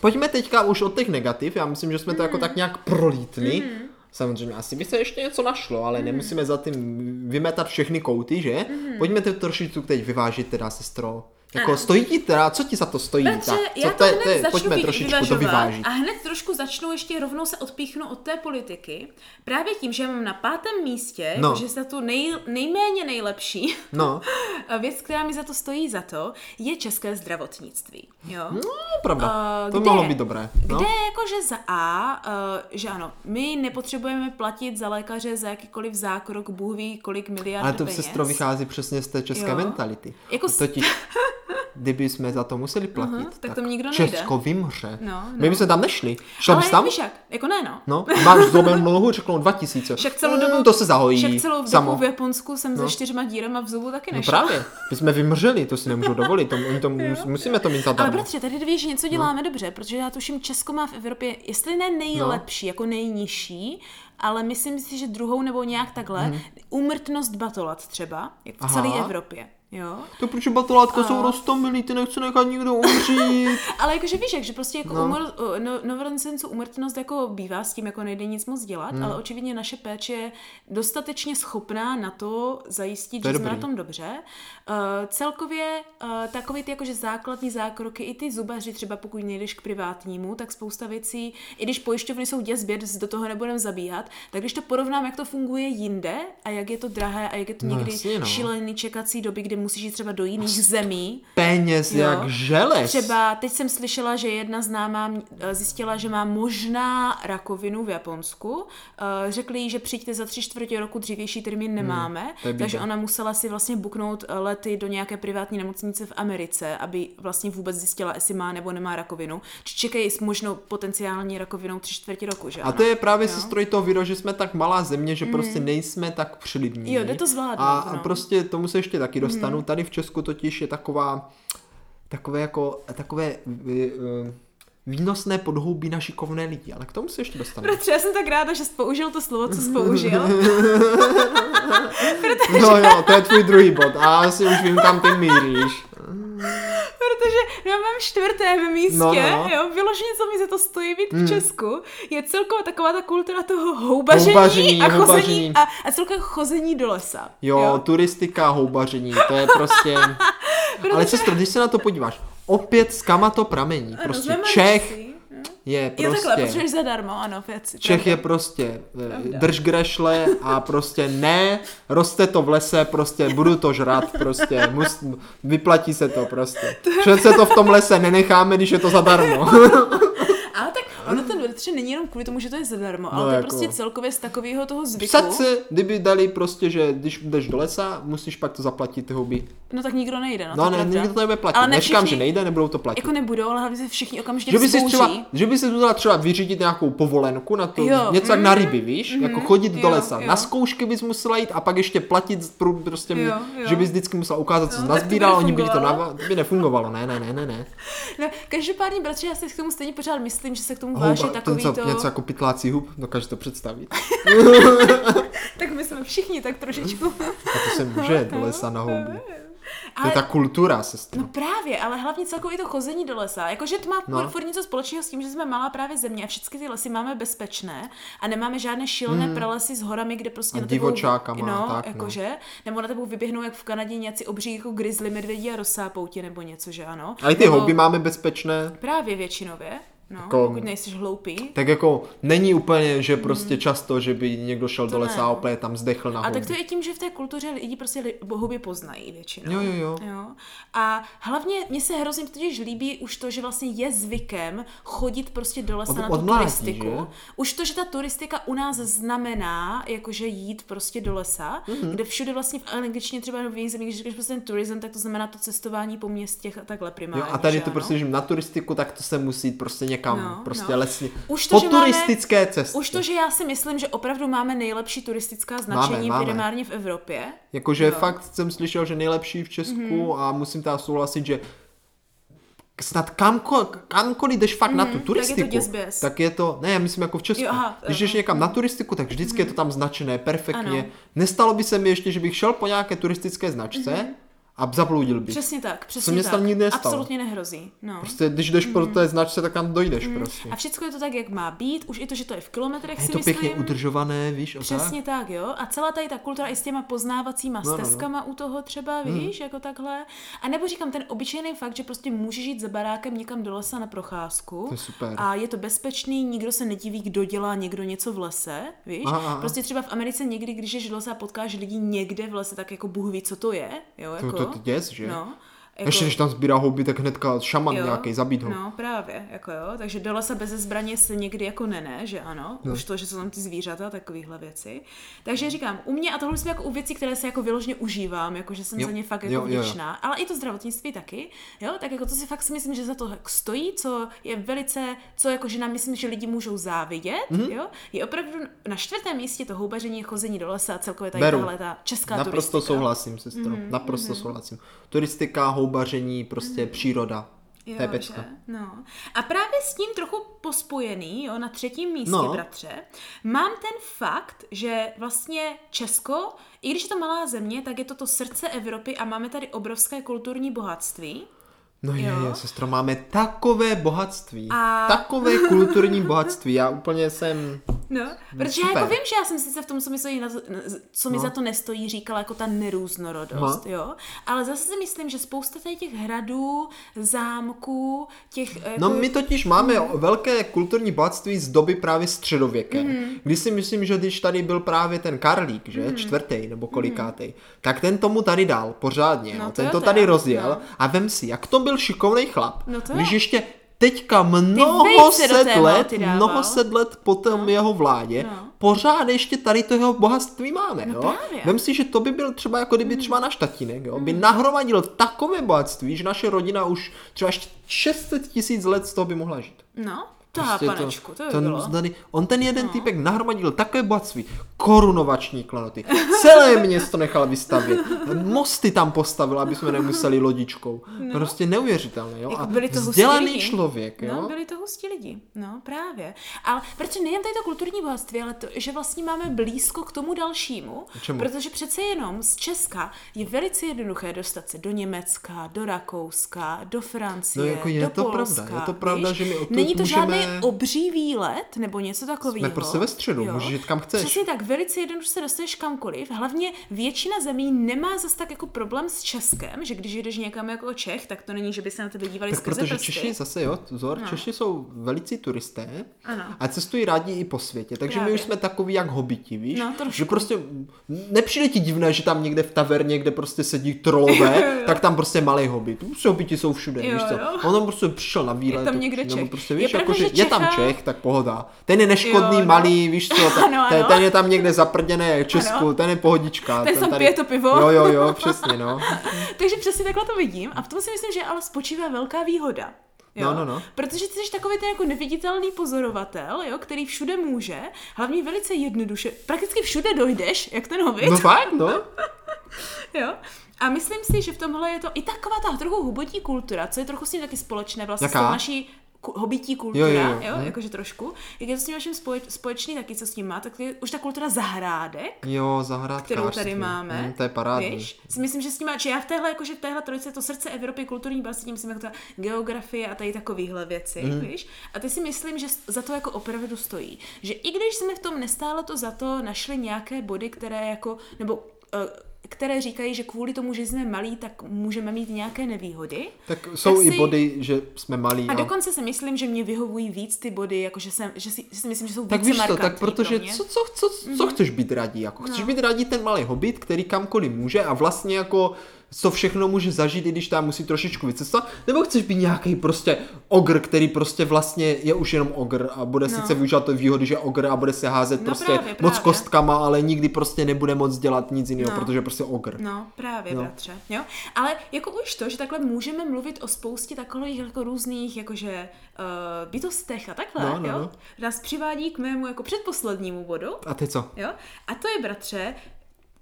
pojďme teďka už od těch negativ. Já myslím, že jsme to jako tak nějak prolítli. Samozřejmě, asi by se ještě něco našlo, ale nemusíme za tím vymetat všechny kouty, že? Pojďme to trošičku teď vyvážit teda, sestro. Jako Ano. stojí ti teda, co ti za to stojí? Bratře, tak, já co to je- hned je- začnu pojďme trošičku to vyvažovat vyvážit. a hned trošku začnu ještě rovnou se odpíchnu od té politiky. Právě tím, že mám na pátém místě, No. že za tu nej, nejméně nejlepší No, [LAUGHS] věc, která mi za to stojí za to, je české zdravotnictví. Jo? no pravda. Eh, to kde? mohlo být dobré. No. Kde jakože za A, uh, že ano, my nepotřebujeme platit za lékaře za jakýkoliv zákrok, Bůh ví kolik miliard Ale to peněz. sestro vychází přesně z té české Jo. mentality. Jako Totiž, [LAUGHS] kdyby jsme za to museli platit, Aha, tak to nikdo nejde. Česko vymře. No, My no. bychom tam nešli. Šel bys Ale tam? víš jak, jako ne no. No, máš [LAUGHS] zlomenou nohu, řeknou 2000. Však celou dobu, Mm, to se zahojí. však celou dobu samo. v Japonsku jsem No. se čtyřma dírama v zubu taky No nešla. právě, my jsme vymřeli, to si nemůžu dovolit, to, oni to mus, musíme to mít Ale zadarmo. bratře, tady víš, že něco děláme dobře, protože já tuším, Česko má v Evropě, jestli ne nejlepší, jako nejnižší, ale myslím si, že druhou nebo nějak takhle, úmrtnost batolat třeba, jak v celé Evropě. Jo? To proč batolátka jsou roztomilý, ty nechce nechat nikdo umřít. [LAUGHS] Ale jakože víš, jak, že prostě jako No. no. umr, no, novorozenců umrtnost jako bývá, s tím jako nejde nic moc dělat, Hmm. ale očividně naše péče je dostatečně schopná na to zajistit, To že jsme dobrý. na tom dobře. Uh, celkově uh, takový ty jakože základní zákroky, i ty zubaři třeba pokud nejdeš k privátnímu, tak spousta věcí, i když pojišťovny jsou děs běd, do toho nebudeme zabíhat, tak když to porovnám, jak to funguje jinde a jak je to drahé a jak je to No někdy jasně, no. šílený čekací doby, kdy musíš jít třeba do jiných zemí, Peněz Jo. jak želez. Třeba teď jsem slyšela, že jedna známá eh, zjistila, že má možná rakovinu v Japonsku. Eh, Řekli jí, že přijďte za tři čtvrtě roku, dřívější termín nemáme, Hmm, to je takže ona musela si vlastně buknout eh, lety do nějaké privátní nemocnice v Americe, aby vlastně vůbec zjistila, jestli má nebo nemá rakovinu. Či čekají s možnou potenciální rakovinou tři čtvrtě roku, že A ano? to je právě se strojí toho video, že jsme tak malá země, že prostě nejsme tak přilidní. Jo, jde to zvládnout, A, a no. prostě tomu se ještě taky dostanu. Tady v Česku totiž je taková, takové jako, takové eh, výnosné podhoubí na šikovné lidi, ale k tomu se ještě dostanu. Bratře, já jsem tak ráda, že jsi použil to slovo, co jsi použil. [LAUGHS] No jo, to je tvůj druhý bod a asi už vím, kam ty míříš. Protože na mém čtvrtém místě, No, no, no. jo, vyloženě, co mi za to stojí být v Česku, je celkově taková ta kultura toho houbaření, Houbaření, a chození houbaření. a, a celkově chození do lesa. Jo, turistika, houbaření, to je prostě... [LAUGHS] Ale sestro, když se na to podíváš, opět z kama to pramení. Prostě jsme Čech jo. je Jo, takhle, prostě... potřebuješ zadarmo, ano, věci. Čech je prostě eh, drž grešle a prostě ne, roste to v lese, prostě budu to žrat, prostě mus, vyplatí se to prostě. [LAUGHS] Že se to v tom lese nenecháme, když je to zadarmo. [LAUGHS] Tak bratře, není jenom kvůli tomu, že to je zadarmo, No ale to je jako- prostě celkově z takového toho zvyku. Psat kdyby dali prostě, že když jdeš do lesa, musíš pak to zaplatit ty hobby. No tak nikdo nejde, no, No, to ne, pravda. nikdo to nebude platit. Ale ne Neříkám, všichni- že nejde, nebudou to platit. Jako nebudou, ale hlavně se všichni okamžitě že by si třeba, že by si měla třeba vyřídit nějakou povolenku na to, Jo. něco jak na ryby, víš, jako chodit do Jo, lesa. jo. Na zkoušky bys musela jít a pak ještě platit, prostě, Jo, jo. že bys vždycky musela ukázat, co Jo, jsi tak nazbíral, oni by to nefungovalo. nav... to by nefungovalo, ne, ne, ne, ne, ne. No, každopádně, bratře, já si k tomu stejně pořád myslím, že se k tomu váže Houba, takový ten, co, to... něco jako pytlácí hub, dokáže to představit. [LAUGHS] Tak my jsme všichni tak trošičku. A to se může do lesa na houbu. To Ale je ta kultura, sestra. No právě, ale hlavně celkově to chození do lesa. Jakože to má No. no. furt něco společného s tím, že jsme malá právě země a všechny ty lesy máme bezpečné a nemáme žádné šílené hmm. pralesy s horami, kde prostě A na tebou, divočákama no, tak, no. jakože, nebo na tebou vyběhnou jak v Kanadě nějací obří jako grizzly, medvědi a rozsápou tě nebo něco, že ano. A i ty nebo houby máme bezpečné. Právě většinově, no, Jako- pokud nejsi hloupý. Tak jako není úplně, že prostě často, že by někdo šel do ne. lesa a úplně tam zdechl na A tak to je tím, že v té kultuře lidi prostě li- houby poznají většinou. Jo, jo, jo. jo. A hlavně mně se hrozně totiž líbí už to, že vlastně je zvykem chodit prostě do lesa Od- na tu mládí, turistiku. že? Už to, že ta turistika u nás znamená, jakože jít prostě do lesa, Mhm. mm-hmm. kde všude vlastně v angličtině třeba v jiných zemích, když říkáš prostě ten tourism, tak to znamená to cestování po městech a takhle primárně. Jo, a tady že to ano? prostě, že na turistiku, tak to se musí prostě někam, No, prostě no. lesně. Už po to, máme- turistické cestě. Už to, že já si myslím, že opravdu máme nejlepší turistická značení máme. primárně v Evropě. Jakože Jo. fakt jsem slyšel, že nejlepší v Česku mm-hmm. a musím teda souhlasit, že snad kamko, kamkoliv jdeš fakt mm, na tu turistiku, děsběs. tak je to, ne, já myslím jako v Česku, Jo, aha, když jdeš někam na turistiku, tak vždycky je to tam značené perfektně. Ano. Nestalo by se mi ještě, že bych šel po nějaké turistické značce a zabloudil bych. Přesně tak, přesně mě tak. tam nikdy nestalo. Absolutně nehrozí. No. Prostě když jdeš po té značce, tak tam dojdeš prostě. A všechno je to tak, jak má být. Už i to, že to je v kilometrech, Je si to myslím. pěkně udržované, víš, a Přesně tak, jo. A celá tady ta kultura i s těma poznávacíma No, no, no. stezkama u toho třeba, víš, jako takhle. A nebo říkám, ten obyčejný fakt, že prostě můžeš jít za barákem někam do lesa na procházku. To je super. A je to bezpečný, nikdo se nediví, kdo dělá někdo něco v lese, víš. Aha, aha. Prostě třeba v Americe někdy, když jdeš do lesa a potkáš lidi někde v lese, tak jako Bůh ví, co to je, jo, To, jako. To, děs, že? No. Jako, Ještě než tam sbírá houby, tak hnedka šaman Jo, nějaký, zabít ho. No, právě, jako jo. Takže do lesa bez zbraně se někdy jako nene, že ano. No. Už to, že jsou tam ty zvířata, takovéhle věci. Takže říkám, u mě, a tohle jsem jako u věcí, které se jako vyloženě užívám, jako že jsem Jo, za ně fakt jo, jako jo, jo. vděčná. Ale i to zdravotnictví taky, jo, tak jako to si fakt si myslím, že za to stojí, co je velice, co jako že nám myslím, že lidi můžou závidět, Mhm. mm-hmm. jo. Je opravdu na čtvrtém místě to houbaření, chození do lesa a celkově tady tahle ta česká Naprosto turistika. souhlasím, sestro. Mm-hmm, Naprosto mm-hmm. souhlasím. Turistika, houbaření, prostě mm-hmm. příroda. Jo, to je pecka. že? No. A právě s tím trochu pospojený, jo, na třetím místě, no. bratře, mám ten fakt, že vlastně Česko, i když je to malá země, tak je to to srdce Evropy a máme tady obrovské kulturní bohatství. No je, Jo. je, sestro, máme takové bohatství. A- Takové kulturní bohatství. Já úplně jsem... No, protože já super. jako vím, že já jsem sice v tom, co mi, stojí na, co mi No. za to nestojí, říkala jako ta nerůznorodost, No. jo. Ale zase si myslím, že spousta tady těch hradů, zámků, těch... Jako, No my totiž máme velké kulturní bohatství z doby právě středověké. Mhm. Mm. Když si myslím, že když tady byl právě ten Karlík, že, Mhm. čtvrtý nebo kolikátý, tak ten tomu tady dal pořádně. No No, to ten to teda, tady rozjel no. a vem si, jak to byl šikovný chlap. No to když ještě teďka mnoho set let, mnoho set let po tom jeho vládě, No. pořád ještě tady to jeho bohatství máme. No jo? právě. Vem si, že to by byl třeba jako kdyby třeba náš tatínek, jo? by Hmm. nahromadil takové bohatství, že naše rodina už třeba ještě 600 tisíc let z toho by mohla žít. No, Prostě panečku, to, to by ten, bylo. on ten jeden no. týpek nahromadil takové bohatství, korunovační klenoty, celé město nechal vystavět, mosty tam postavil, aby jsme nemuseli lodičkou. No. Prostě neuvěřitelné, jo? Jako A byli to vzdělaný lidi. člověk, jo? No, byli to hustí lidi. No, právě. Ale protože nejen tady to kulturní bohatství, ale to, že vlastně máme blízko k tomu dalšímu. Čemu? Protože přece jenom z Česka je velice jednoduché dostat se do Německa, do Rakouska, do Francie, No, jako je do to Polska, pravda, je to pravda, víš? že my Není to můžeme- žádný obří výlet nebo něco takového. Jsme prostě ve středu, můžeš jít kam chceš. Přesně tak, velice jednoduše se dostaneš kamkoliv. Hlavně většina zemí nemá zas tak jako problém s Českem, že když jdeš někam jako Čech, tak to není, že by se na tebe dívali Tak skrze protože prsty. Češi zase, jo, vzor, no. Češi jsou velicí turisté Ano. a cestují rádi i po světě, takže Právě. my už jsme takový jak hobiti, víš? No, trošku. že prostě nepřijde ti divné, že tam někde v taverně, kde prostě sedí trolové, [LAUGHS] tak tam prostě malý hobit. Prostě hobiti jsou všude, Jo, víš co? jo. On tam prostě přišel na výlet. Je tam někde nebo Čech. prostě, je víš, pravda, jako, že je tam. Čech, tak pohoda. Ten je neškodný, Jo, no. malý, víš co, ten, Ano, ten, ano. ten je tam někde zaprděný jak Česku, Ano. ten je pohodička. Ten tam pije to pivo. Jo, jo, jo, přesně, no. [LAUGHS] Takže přesně takhle to vidím a v tom si myslím, že ale spočívá velká výhoda. Jo? No, no, no. Protože ty jsi takový ten jako neviditelný pozorovatel, jo, který všude může, hlavně velice jednoduše, prakticky všude dojdeš, jak ten hobbit. No fakt, no. [LAUGHS] Jo? A myslím si, že v tomhle je to i taková ta trochu hubotí kultura, co je trochu s tím taky společné vlastně Jaká? s tou naší hobití kultura, Jo, jo, jo, jo, Mhm. jakože trošku. Jak je to s tím vaším spoječ, společný taky, co s tím má, tak je už ta kultura zahrádek, Jo, kterou tady máme. Hm, to je parádní. Víš? Si myslím, že s tím, že já v téhle, jakože v téhle trojice, to srdce Evropy, kulturní básně, myslím jako ta geografie a tady takovýhle věci, Mhm. mm. víš? A ty si myslím, že za to jako opravdu stojí. Že i když jsme v tom nestále to za to našli nějaké body, které jako, nebo uh, které říkají, že kvůli tomu, že jsme malí, tak můžeme mít nějaké nevýhody. Tak jsou Tak i si- body, že jsme malí. A dokonce si myslím, že mě vyhovují víc ty body, jakože jsem, že si, že si myslím, že jsou tak více víš to, tak protože co, co, co, co chceš být radí? Jako, chceš No. být radí ten malý hobit, který kamkoliv může a vlastně jako co všechno může zažít, i když tam musí trošičku vycestovat, nebo chceš být nějaký prostě ogr, který prostě vlastně je už jenom ogr a bude No. sice využívat to výhody, že ogr a bude se házet No prostě právě, moc právě. kostkama, ale nikdy prostě nebude moc dělat nic jiného, No. protože prostě ogr. No, právě, no. bratře. Jo? Ale jako už to, že takhle můžeme mluvit o spoustě takových jako různých, jakože uh, bytostech a takhle, No, no, jo? no. Nás přivádí k mému jako předposlednímu bodu, A ty co? jo? A to je, bratře,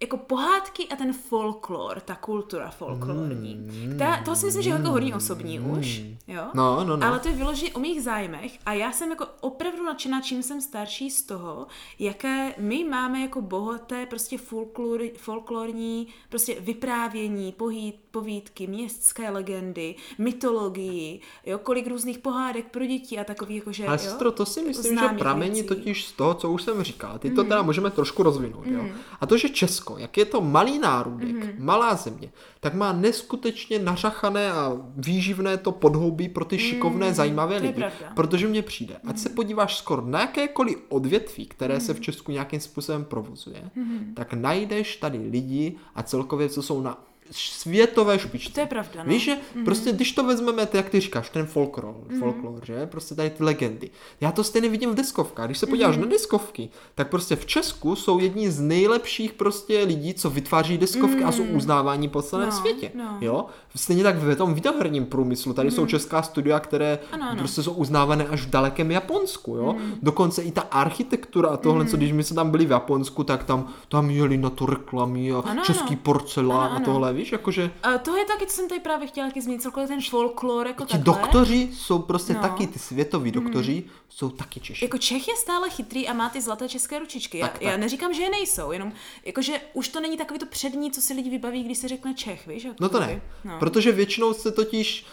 jako pohádky a ten folklor, ta kultura folklorní. Mm, která, to si myslím, že je jako hodně osobní už, jo? No, no, no. Ale to je vyloženě o mých zájmech a já jsem jako opravdu nadšená, čím jsem starší z toho, jaké my máme jako bohaté prostě folklor, folklorní prostě vyprávění, pohýt, povídky, městské legendy, mytologii, jo, kolik různých pohádek pro děti a takový jakože, Ale jo, sestro, to si myslím, že pramení věcí. totiž z toho, co už jsem říkal. Ty to teda můžeme trošku rozvinout. Jo? A to, že Česko, jak je to malý národek, malá země, tak má neskutečně nařachané a výživné to podhoubí pro ty šikovné, zajímavé to lidi. Protože mně přijde, ať se podíváš skoro na jakékoliv odvětví, které se v Česku nějakým způsobem provozuje, tak najdeš tady lidi a celkově, co jsou na světové špičce. To je pravda, no. Víš, že prostě když to vezmeme, jak ty říkáš, ten folklor, folklor, že? Prostě tady ty legendy. Já to stejně vidím v deskovkách. Když se podíváš na deskovky, tak prostě v Česku jsou jedni z nejlepších prostě lidí, co vytváří deskovky a jsou uznávání po celém No, světě. no. Jo? Stejně tak v tom videoherním průmyslu. Tady jsou česká studia, které Ano, ano. prostě jsou uznávané až v dalekém Japonsku. Jo? Dokonce i ta architektura a tohle, co když my jsme tam byli v Japonsku, tak tam, tam jeli na to reklamy a Ano, český ano. porcelán Ano, a ano. tohle, víš, jakože A to je taky, co jsem tady právě chtěla taky zmínit, celkově ten folklor jako Ti takhle. doktoři jsou prostě No. taky, ty světoví doktoři jsou taky Češi. Jako Čech je stále chytrý a má ty zlaté české ručičky. Já, Tak, tak. já neříkám, že je nejsou, jenom jakože už to není takový to přední, co si lidi vybaví, když se řekne Čech, víš? Jako No to ne, No. protože většinou se totiž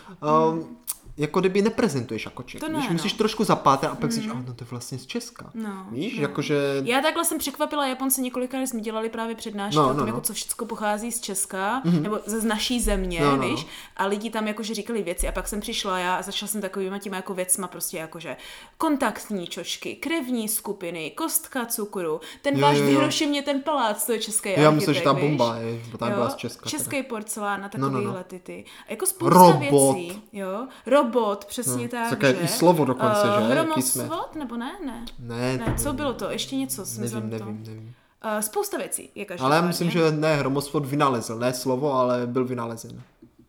um, jako kdyby neprezentuješ jako Čech. To Víš, ne, no. musíš trošku zapátrat a pak si říkáš, "Ah, no to je vlastně z Česka. No, Víš, no. jakože... Já takhle jsem překvapila Japonce několikrát, jsme dělali právě přednášky No, o tom, no, no. jako co všechno pochází z Česka, nebo ze z naší země, No, no, no. víš? A lidi tam jakože říkali věci a pak jsem přišla já a začala jsem takovýma těma jako věcma prostě jakože kontaktní čočky, krevní skupiny, kostka cukru, ten Jo, váš jo, v jo. Hirošimě, ten palác, to je český Já myslím, že ta bomba víš? je, bo tam byla z Česka. Český porcelán a No, no, no. takovýhle ty ty. Jako spousta Robot. věcí. Jo? Robot, přesně No, tak, také i slovo dokonce, Eh, že? Jsme. Hromosvod, nebo ne? Ne. Ne, Ne, co bylo to? Ještě něco jsem nevím, to. nevím, nevím. Uh, spousta věcí je Ale já myslím, že ne, Hromosvod vynalezl, ne slovo, ale byl vynalezen.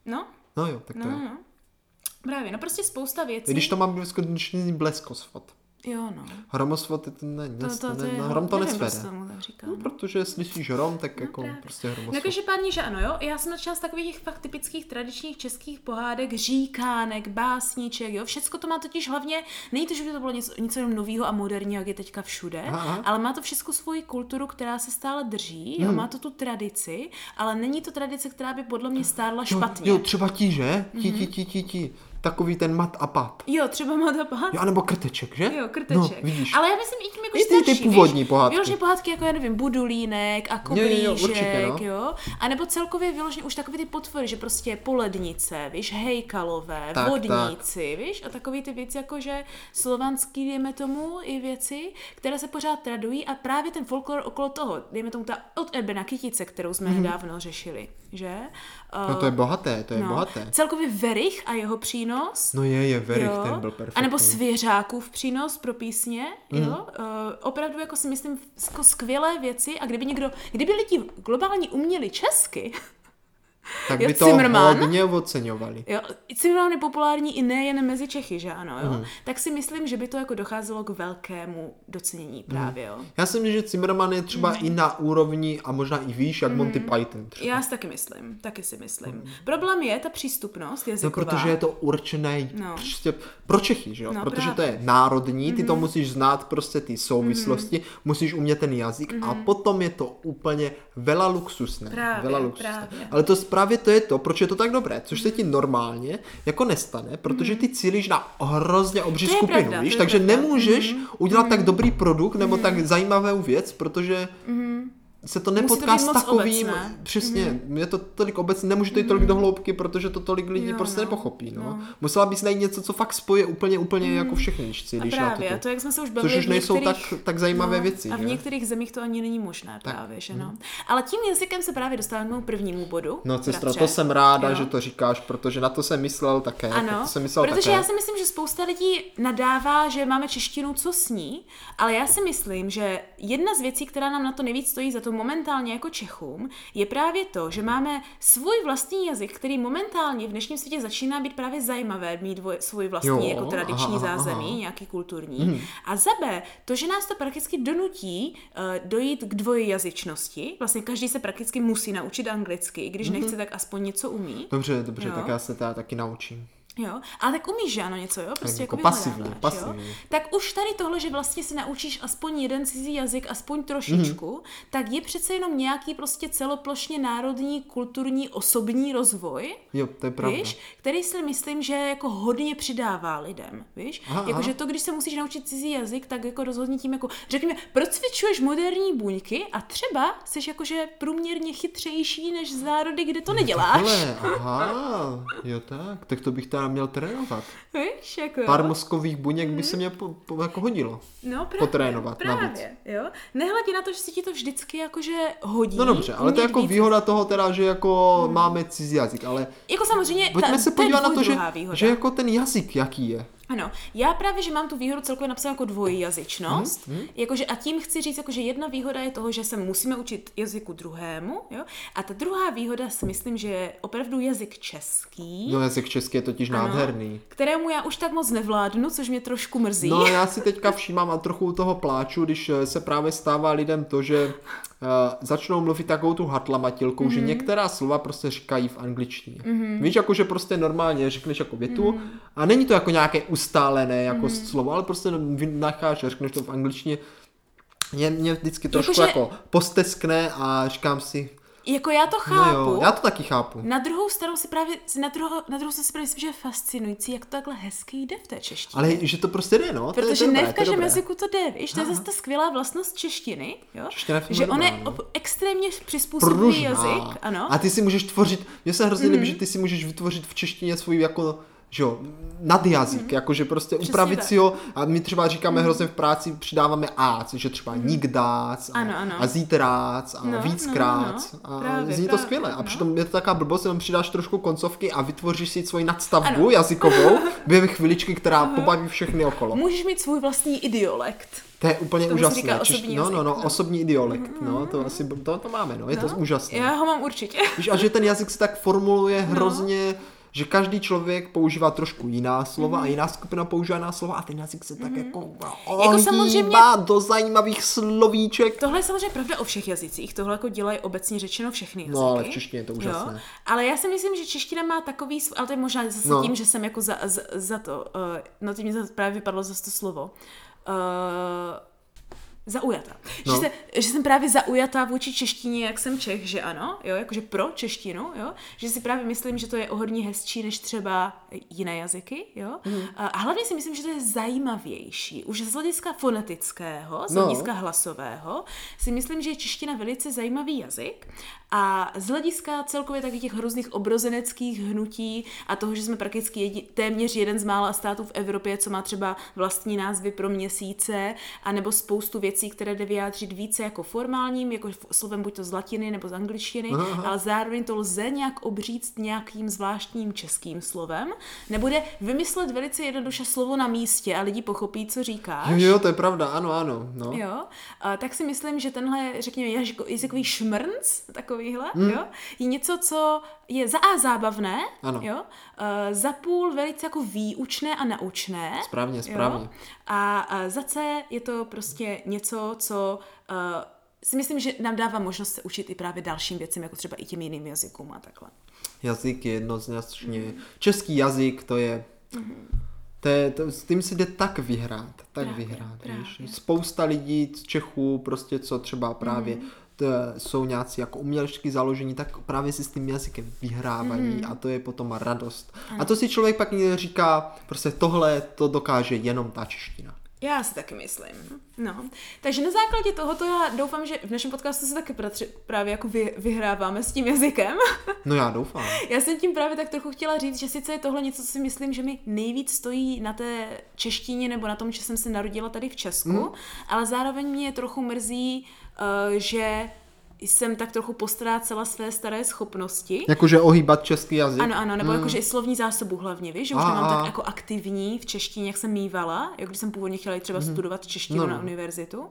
No, No jo, tak to no, je. no. Právě, no prostě spousta věcí. I když to má být skutečný bleskosvod. Jo, no. Hromosvod je to ne, To, to, to, je, ne, hrom to nesvede. No, protože slyšíš hrom, tak jako právě. prostě No hromosvod. každopádně, že ano, jo. Já jsem začala z takových těch fakt typických tradičních českých pohádek, říkánek, básníček, jo. Všecko to má totiž hlavně, není to, že by to bylo něco, něco jenom nového a moderního, jak je teďka všude, Aha. ale má to všechno svoji kulturu, která se stále drží, jo. Hmm. Má to tu tradici, ale není to tradice, která by podle mě stárla Jo, špatně. jo, třeba ti, že? Mhm. Ti, ti, ti, ti, ti. Takový ten mat a pat. Jo, třeba má to pohádka. Jo, anebo krteček, že? Jo, krteček. No, vidíš. Ale já myslím i tím jako I ty- ty starší, původní víš? pohádky. Vyloženě pohádky jako, já nevím, Budulínek a Koblížek, jo, jo, určitě, no. jo. A nebo celkově vyloženě už takový ty potvory, že prostě polednice, víš, hejkalové, Tak, vodníci, víš, a takový ty věci jako, že slovanský, dejme tomu, i věci, které se pořád tradují a právě ten folklor okolo toho, dejme tomu ta od Ebena Kytice, kterou jsme nedávno řešili, že? No to je bohaté, to je No, bohaté. Celkově Verich a jeho přínos. No je, je, Verich, jo. ten byl perfektní. A nebo Svěřákův přínos pro písně, Mhm. jo. Uh, opravdu jako si myslím jako skvělé věci a kdyby někdo, kdyby lidi globálně uměli česky, [LAUGHS] tak jo, by to Zimmermann. hodně oceňovali. Jo, Cimrman je populární i nejen mezi Čechy, že ano, jo? Mhm. Tak si myslím, že by to jako docházelo k velkému docenění právě, jo. Já si myslím, že Zimmerman je třeba Mhm. i na úrovni a možná i výš, jak Monty Python třeba. Já si taky myslím, taky si myslím. Problém je ta přístupnost No, jazyková. protože je to určené No. prostě pro Čechy, že jo? No, protože právě. Mhm. to je národní, ty to musíš znát prostě ty souvislosti, musíš umět ten jazyk a potom je to úplně vela luxusné. Právě, vela luxusné. právě. Ale to právě to je to, proč je to tak dobré, což se ti normálně jako nestane, protože ty cílíš na hrozně obří To skupinu, pravda, víš, takže pravda. Mhm. nemůžeš udělat tak dobrý produkt nebo tak zajímavou věc, protože se to to nepotká s moc takovým, obecné. Přesně, je to tolik obecné, nemůže to jít tolik do hloubky, protože to tolik lidí Jo, prostě no, nepochopí, no. no. Musela bys najít něco, co fakt spoje úplně, úplně jako všechny, když a cílíš na právě, a toto. to, jak jsme se už bavili, Což už nejsou tak, tak zajímavé věci, A v že? některých zemích to ani není možné právě, že no. Ale tím jazykem se právě dostáváme k prvnímu bodu. No sestro, bratře. to jsem ráda, Jo. že to říkáš, protože na to jsem myslel také. Ano, to jsem myslel protože také. já si myslím, že spousta lidí nadává, že máme češtinu, co sní, ale já si myslím, že jedna z věcí, která nám na to nejvíc stojí za to momentálně jako Čechům, je právě to, že máme svůj vlastní jazyk, který momentálně v dnešním světě začíná být právě zajímavé, mít dvoj, svůj vlastní Jo, jako tradiční aha, zázemí, aha. nějaký kulturní. A za B, to, že nás to prakticky donutí uh, dojít k dvojjazyčnosti, vlastně každý se prakticky musí naučit anglicky, i když nechce, tak aspoň něco umí. Dobře, dobře, Jo. tak já se teda taky naučím. Jo, ale tak umíš, že ano, něco, jo? Prostě jako pasivně, vyhledáváš, pasivně. Jo? Tak už tady tohle, že vlastně si naučíš aspoň jeden cizí jazyk, aspoň trošičku, Mhm. tak je přece jenom nějaký prostě celoplošně národní, kulturní, osobní rozvoj, Jo, to je pravda. víš, který si myslím, že jako hodně přidává lidem, víš? Jakože to, když se musíš naučit cizí jazyk, tak jako rozhodně tím jako, řekněme, procvičuješ moderní buňky a třeba jsi jakože průměrně chytřejší než z národy, kde to neděláš. Hele, [LAUGHS] aha, jo tak, tak to bych teda měl trénovat. Víš, jako Pár mozkových buněk by se mě po, po, jako hodilo. No, právě, potrénovat právě, navíc. jo. Nehledě na to, že se ti to vždycky jakože hodí. No dobře, ale to je jako víc- výhoda toho teda, že jako máme cizí jazyk, ale Jako samozřejmě, pojďme ta, se podívat na to, že, výhoda. že jako ten jazyk jaký je. Ano, já právě, že mám tu výhodu celkově napsanou jako dvojjazyčnost, Mhm, mm, jakože a tím chci říct, jakože jedna výhoda je toho, že se musíme učit jazyku druhému, jo, a ta druhá výhoda si myslím, že je opravdu jazyk český, No jazyk český je totiž ano, nádherný. kterému já už tak moc nevládnu, což mě trošku mrzí. No já si [LAUGHS] teďka všímám a trochu toho pláču, když eh, se právě stává lidem to, že uh, začnou mluvit takovou tu hatlamatilkou, mm-hmm. že některá slova prostě říkají v angličtině. Mm-hmm. Víš, jako že prostě normálně řekneš jako větu mm-hmm. a není to jako nějaké ustálené jako mm-hmm. slovo, ale prostě nacháš a řekneš to v angličtině. Mě, mě vždycky trošku Jakože- jako posteskne a říkám si, Jako já to no chápu, jo, já to taky chápu. Na druhou stranu si právě, na druhou, na druhou stranu si právě myslím, že je fascinující, jak to takhle hezky jde v té češtině. Ale že to prostě jde, no. to je Protože dobré, ne to v je každém jazyku to jde, víš? To je zase ta skvělá vlastnost češtiny, jo? Čeština je že on je no. extrémně přizpůsobivý pružná. jazyk, ano. A ty si můžeš tvořit, mně se hrozně Mhm. líbí, že ty si můžeš vytvořit v češtině svůj jako že jo, nadjazyk, mm. jakože prostě upravit tak. Mhm. si ho a my třeba říkáme hrozně v práci, přidáváme ác, že třeba nikdác a, Ano, ano. a zítrác a No, víckrát no, a no. Právě, zní to právě, skvěle a no. přitom je to taká blbost, jenom přidáš trošku koncovky a vytvoříš si svoji nadstavbu Ano. jazykovou [LAUGHS] během chviličky, která pobaví všechny okolo. Můžeš mít svůj vlastní idiolekt. To je úplně Tomu se úžasné. říká Češ- osobní no, no, jazyk, no, no. osobní idiolekt. No, to asi to, to máme, no, je to No, úžasné. Já ho mám určitě. Víš, a že ten jazyk se tak No. formuluje hrozně, že každý člověk používá trošku jiná slova a jiná skupina používá jiná slova a ten jazyk se tak jako, Mhm. Jako samozřejmě- ohýbá do zajímavých slovíček. Tohle je samozřejmě pravda o všech jazycích, tohle jako dělají obecně řečeno všechny jazyky. No, ale v češtině je to úžasné. Jo? Ale já si myslím, že čeština má takový, ale to je možná zase No. tím, že jsem jako za, za, za to, uh, no teď mi právě vypadlo zase to slovo. Uh, zaujata. No. Že, se, že jsem právě zaujatá vůči češtině, jak jsem Čech, že ano, jo, jakože pro češtinu, jo, že si právě myslím, že to je o hodně hezčí než třeba jiné jazyky, jo. Mm. A, hlavně si myslím, že to je zajímavější. Už z hlediska fonetického, z No. hlediska hlasového, si myslím, že je čeština velice zajímavý jazyk a z hlediska celkově takových těch hrozných obrozeneckých hnutí a toho, že jsme prakticky jedi, téměř jeden z mála států v Evropě, co má třeba vlastní názvy pro měsíce, anebo spoustu věcí, věcí, které jde vyjádřit více jako formálním, jako slovem buď to z latiny nebo z angličtiny, Aha. ale zároveň to lze nějak obříct nějakým zvláštním českým slovem. Nebude vymyslet velice jednoduše slovo na místě a lidi pochopí, co říkáš. Jo, jo, to je pravda, ano, ano. No. Jo, a tak si myslím, že tenhle, řekněme, jazykový šmrnc, takovýhle, hmm. jo, je něco, co je za a zábavné, ano. jo, uh, za půl velice jako výučné a naučné. Správně, správně. Jo, a, a za C je to prostě něco, co uh, si myslím, že nám dává možnost se učit i právě dalším věcem, jako třeba i těm jiným jazykům a takhle. Jazyk je jednoznačně, mm. český jazyk to je, mm. to je to, s tím si jde tak vyhrát, tak právě, vyhrát. Právě. Víš? Spousta lidí z Čechů, prostě co třeba právě mm jsou nějací jako umělečky založení, tak právě si s tím jazykem vyhrávají mm. a to je potom radost. Ano. A to si člověk pak někdy říká, prostě tohle to dokáže jenom ta čeština. Já si taky myslím. No. Takže na základě tohoto já doufám, že v našem podcastu se taky právě jako vy, vyhráváme s tím jazykem. [LAUGHS] No já doufám. já jsem tím právě tak trochu chtěla říct, že sice je tohle něco, co si myslím, že mi nejvíc stojí na té češtině nebo na tom, že jsem se narodila tady v Česku, mm. ale zároveň mě trochu mrzí, uh, že jsem tak trochu postrácela své staré schopnosti. Jakože ohýbat český jazyk? Ano, ano, nebo hmm. jakože i slovní zásobu hlavně, víš, že už nemám tak jako aktivní v češtině, jak jsem mývala, jak když jsem původně chtěla třeba hmm. studovat češtinu no, no. na univerzitu.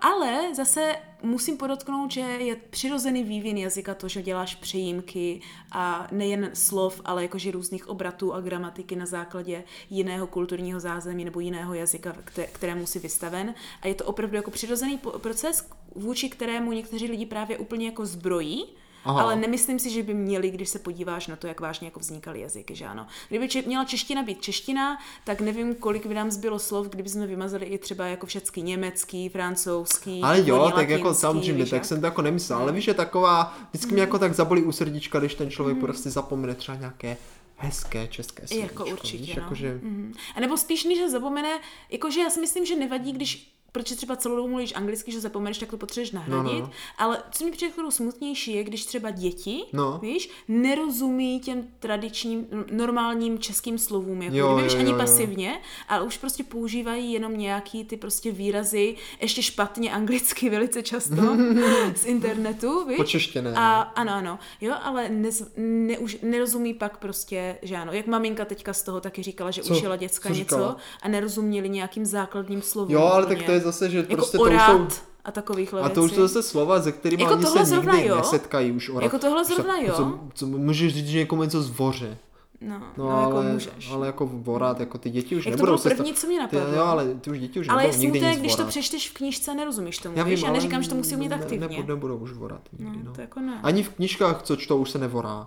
Ale zase musím podotknout, že je přirozený vývin jazyka to, že děláš přejímky a nejen slov, ale jakože různých obratů a gramatiky na základě jiného kulturního zázemí nebo jiného jazyka, kterému si vystaven. A je to opravdu jako přirozený proces, vůči kterému někteří lidi právě úplně jako zbrojí, Aha. Ale nemyslím si, že by měli, když se podíváš na to, jak vážně jako vznikaly jazyky, že ano. Kdyby če- měla čeština být čeština, tak nevím, kolik by nám zbylo slov, kdyby jsme vymazali i třeba jako všechny německý, francouzský. Ale jo, tak jako samozřejmě, tak jsem to jako nemyslel, no. ale víš, že taková, vždycky mm. mě jako tak zabolí u srdíčka, když ten člověk mm. prostě zapomene třeba nějaké hezké české slovíčko. Jako určitě, víš, no. jakože... mm. A nebo spíš, než zapomene, jakože já si myslím, že nevadí, když protože třeba celou dobu mluvíš anglicky, že zapomeneš, tak to potřebuješ nahradit. No, no. Ale co mi přijde smutnější je, když třeba děti, no. víš, nerozumí těm tradičním, normálním českým slovům, jako jo, nevíš jo, ani jo, pasivně, ale už prostě používají jenom nějaký ty prostě výrazy, ještě špatně anglicky velice často [LAUGHS] z internetu, víš? Počeštěné. A ano, ano, jo, ale ne, ne, už nerozumí pak prostě, že ano, jak maminka teďka z toho taky říkala, že co? učila děcka co něco a nerozuměli nějakým základním slovům. Jo, ale tak to je zase, že jako prostě to jsou... a takových A to už jsou zase slova, ze kterými jako oni se nikdy jo. nesetkají už orát. Jako tohle zrovna jo. Co, co, můžeš říct, že někomu něco zvoře. No, no, no ale, jako můžeš. Ale jako vorat, jako ty děti už Jak nebudou. to bylo první, co mě napadlo. Ty, jo, ale ty už děti už ale nebudou nikdy nic když to přečteš v knížce, nerozumíš tomu, Já, víš? Já neříkám, že to musí umět aktivně. Ne, nebudou už vorat nikdy, no. no. To jako ne. Ani v knížkách, co čtou, už se nevorá.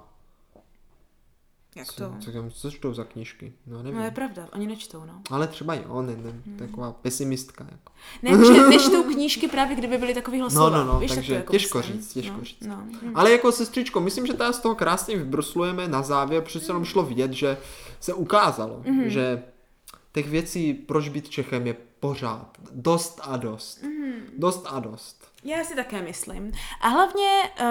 Jak to? Co, co, co čtou za knížky? No, nevím. no je pravda, oni nečtou, no. Ale třeba jo, ne, ne, hmm. taková pesimistka. Jako. Ne, že nečtou [LAUGHS] knížky právě, kdyby byly takovýhle slova. No, no, no, Víš, takže tak jako těžko myslím. říct, těžko no, říct. No, hm. Ale jako sestřičko, myslím, že tady z toho krásně vybruslujeme na závěr, přece jenom šlo vidět, že se ukázalo, mm-hmm. že těch věcí, proč být Čechem, je pořád dost a dost. Mm-hmm. Dost a dost. Já si také myslím. A hlavně uh,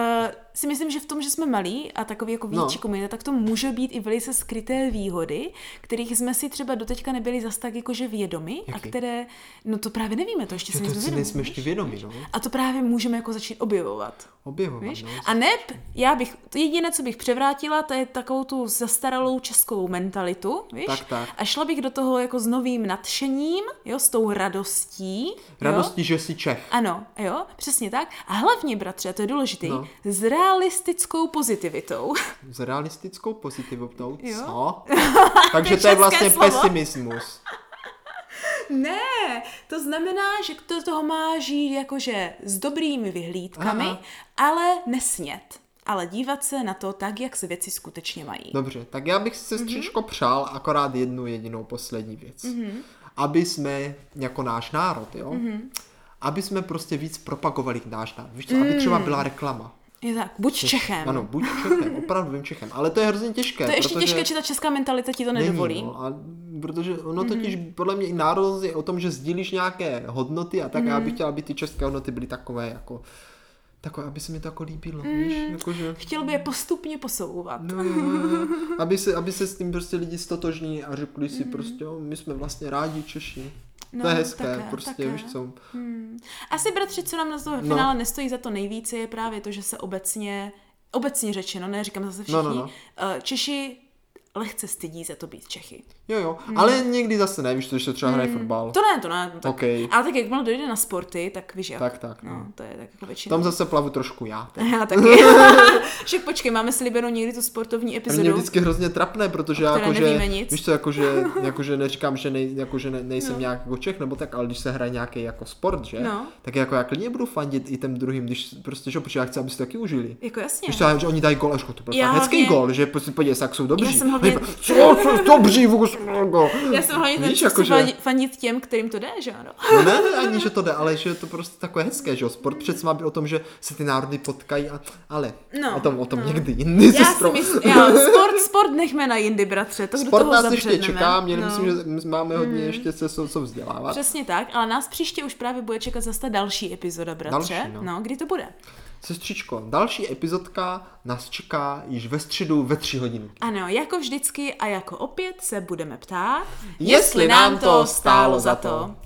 si myslím, že v tom, že jsme malí a takový jako větší no. komunita, tak to může být i velice skryté výhody, kterých jsme si třeba doteďka nebyli zas tak jakože vědomi Jaký? a které, no to právě nevíme, to ještě si nejsme vědomi. nejsme ještě vědomi, no. A to právě můžeme jako začít objevovat. Objevovat, víš? No. A ne, já bych, to jediné, co bych převrátila, to je takovou tu zastaralou českou mentalitu, víš? Tak, tak. A šla bych do toho jako s novým nadšením, jo, s tou radostí. Radostí, jo? že jsi Čech. Ano, jo, přesně tak. A hlavně, bratře, to je důležité, no. s realistickou pozitivitou. S realistickou pozitivitou? Jo? Co? [LAUGHS] Takže to je vlastně slovo. pesimismus. Ne, to znamená, že to toho má žít jakože s dobrými vyhlídkami, Aha. ale nesnět ale dívat se na to tak, jak se věci skutečně mají. Dobře, tak já bych se stříčko mm-hmm. přál akorát jednu jedinou poslední věc. Mm-hmm. Aby jsme jako náš národ, jo, mm-hmm aby jsme prostě víc propagovali náš národ. Víš co, aby třeba byla reklama. Je tak, buď Češ, Čechem. Ano, buď Čechem, [LAUGHS] opravdu Čechem. Ale to je hrozně těžké. To je ještě těžké, že ta česká mentalita ti to nedovolí. Není, no, a protože ono totiž mm-hmm. podle mě i národ je o tom, že sdílíš nějaké hodnoty a tak mm-hmm. já bych chtěla, aby ty české hodnoty byly takové jako takové, aby se mi to jako líbilo, mm, víš, jakože... Chtěl by je postupně posouvat. No, [LAUGHS] aby, se, aby se s tím prostě lidi stotožní a řekli si mm. prostě, jo, my jsme vlastně rádi Češi. No, to je hezké, také, prostě také. víš co. Asi bratři, co nám na toho No. finále nestojí za to nejvíce, je právě to, že se obecně, obecně řečeno, ne, říkám zase všichni, No, no, no. eh, Češi lehce stydí za to být Čechy. Jo, jo, ale někdy zase nevíš, to, že se třeba hraje fotbal. Hmm. To ne, to ne. Tak, OK. Ale tak jakmile dojde na sporty, tak víš jak. Tak, tak, No, no. to je tak jako většinou. Tam zase plavu trošku já. [LAUGHS] teď. Já taky. [LAUGHS] Však počkej, máme slíbenou někdy tu sportovní A mě epizodu. vždycky hrozně trapné, protože já jakože, víš co, jakože, [LAUGHS] jakože neříkám, že, nej, jakože ne, nejsem no. nějak jako Čech, nebo tak, ale když se hraje nějaký jako sport, že, No. tak jako já klidně budu fandit i těm druhým, když prostě, že, protože já chci, aby si to taky užili. Jako jasně. Víš co, že oni dají gol, a říkám, to byl hezký gol, že prostě podívej jak jsou dobří. Já jsem hlavně- Co, jsou dobří, gol. Já jsem hlavně ten, Víš, co jakože- jakože... fandit těm, kterým to jde, že ano. No ne, ne, ani že to jde, ale že je to prostě takové hezké, že jo. Sport přece má být o tom, že se ty národy potkají, a, ale No, o tom, o tom no. někdy jindy, Já si myslím, já, sport, sport nechme na jindy, bratře, to Sport toho nás ještě zabředneme. čeká, mě No. Myslím, že máme hodně ještě se co, co vzdělávat. Přesně tak, ale nás příště už právě bude čekat zase ta další epizoda, bratře. Další, no. no, kdy to bude? Sestřičko, další epizodka nás čeká již ve středu ve tři hodiny. Ano, jako vždycky a jako opět se budeme ptát, Jestli nám to stálo za to.